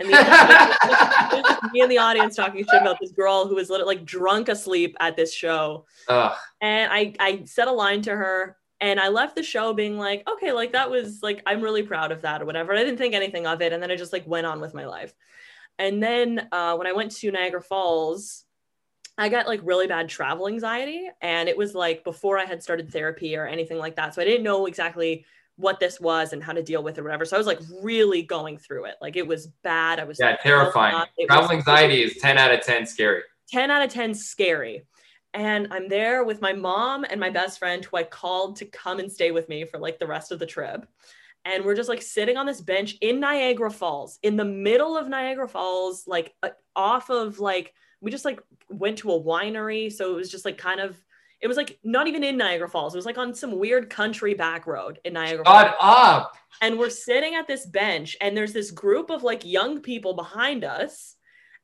And the me and the audience talking shit about this girl who was literally like drunk asleep at this show. Ugh. And I I said a line to her and I left the show being like, okay, like that was like, I'm really proud of that or whatever. I didn't think anything of it. And then I just like went on with my life. And then uh, when I went to Niagara Falls, I got like really bad travel anxiety. And it was like before I had started therapy or anything like that. So I didn't know exactly what this was and how to deal with it or whatever. So I was like really going through it. Like it was bad. I was yeah, terrifying. Travel anxiety is 10 out of 10 scary. 10 out of 10 scary. And I'm there with my mom and my best friend who I called to come and stay with me for like the rest of the trip. And we're just like sitting on this bench in Niagara Falls, in the middle of Niagara Falls, like uh, off of like, we just like went to a winery. So it was just like kind of, it was like not even in Niagara Falls. It was like on some weird country back road in Niagara Shut up. And we're sitting at this bench, and there's this group of like young people behind us.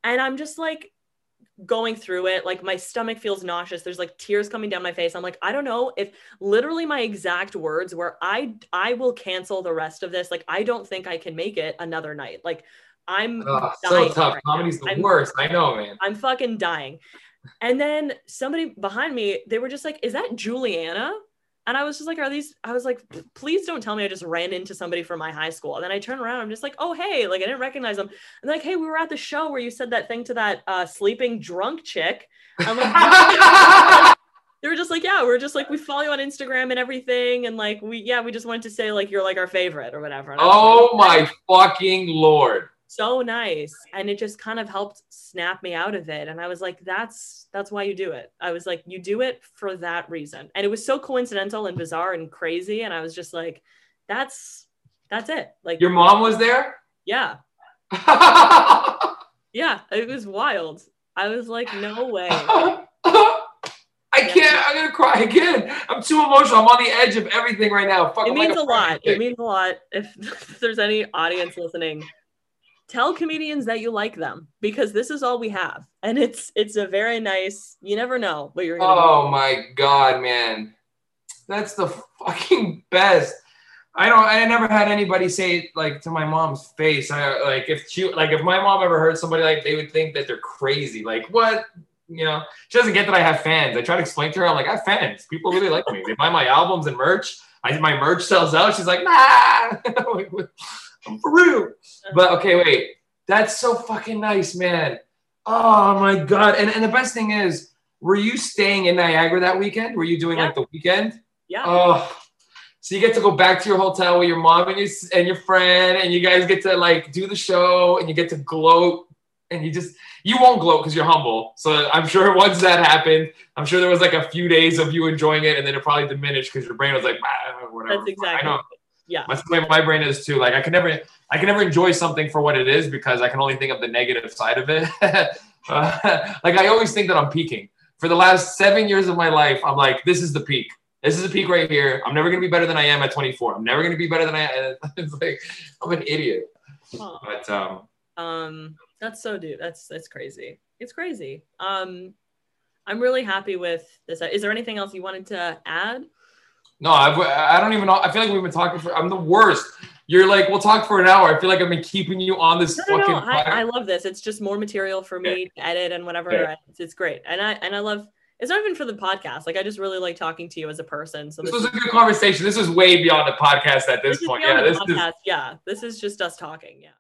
And I'm just like, going through it like my stomach feels nauseous there's like tears coming down my face. I'm like i don't know if literally my exact words where i i will cancel the rest of this like i don't think i can make it another night like i'm oh, so tough. right comedy's now. the I'm, worst. I know man. I'm fucking dying. And then somebody behind me they were just like is that juliana and I was just like, are these? I was like, please don't tell me I just ran into somebody from my high school. And then I turn around, I'm just like, oh, hey, like I didn't recognize them. And like, hey, we were at the show where you said that thing to that uh, sleeping drunk chick. I'm like, <laughs> they were just like, yeah, we're just like, we follow you on Instagram and everything. And like, we, yeah, we just wanted to say like, you're like our favorite or whatever. Oh like, my fucking Lord so nice and it just kind of helped snap me out of it and i was like that's that's why you do it i was like you do it for that reason and it was so coincidental and bizarre and crazy and i was just like that's that's it like your mom was there yeah <laughs> yeah it was wild i was like no way <laughs> I can't. I'm gonna cry again. I'm too emotional. I'm on the edge of everything right now. Fuck, it means like a, a lot. It means a lot. If, if <laughs> there's any audience listening, tell comedians that you like them because this is all we have. And it's it's a very nice you never know what you're gonna oh my god man. That's the fucking best. I don't i never had anybody say it like to my mom's face. I like if she like if my mom ever heard somebody like they would think that they're crazy. Like what? You know she doesn't get that i have fans. I try to explain to her i'm like i have fans. People really like me. They buy my albums and merch. I, my merch sells out. She's like nah <laughs> I'm <laughs> for real. But okay, wait. That's so fucking nice, man. Oh my god. And and the best thing is, were you staying in Niagara that weekend? Were you doing yeah. like the weekend? Yeah. Oh. So you get to go back to your hotel with your mom and your and your friend, and you guys get to like do the show, and you get to gloat, and you just you won't gloat because you're humble. So I'm sure <laughs> once that happened, I'm sure there was like a few days of you enjoying it, and then it probably diminished because your brain was like, ah, whatever. That's exactly. I know yeah. That's the way my brain is too. Like i can never i can never enjoy something for what it is because i can only think of the negative side of it. <laughs> Uh, like i always think that i'm peaking. For the last seven years of my life i'm like this is the peak. This is a peak right here. I'm never going to be better than i am at 24 i'm never going to be better than i am <laughs> it's like i'm an idiot. Huh. but um um that's so dude that's that's crazy. It's crazy. Um i'm really happy with this. Is there anything else you wanted to add no, I've, I don't even know. I feel like we've been talking for. I'm the worst. You're like, we'll talk for an hour. I feel like I've been keeping you on this no, fucking. No, no. I, I, love this. It's just more material for me to edit and whatever. It's, it's, great, and I and I love. It's not even for the podcast. Like I just really like talking to you as a person. So this, this was a good conversation. This is way beyond the podcast at this, this point. Yeah, this podcast. is. Yeah, this is just us talking. Yeah.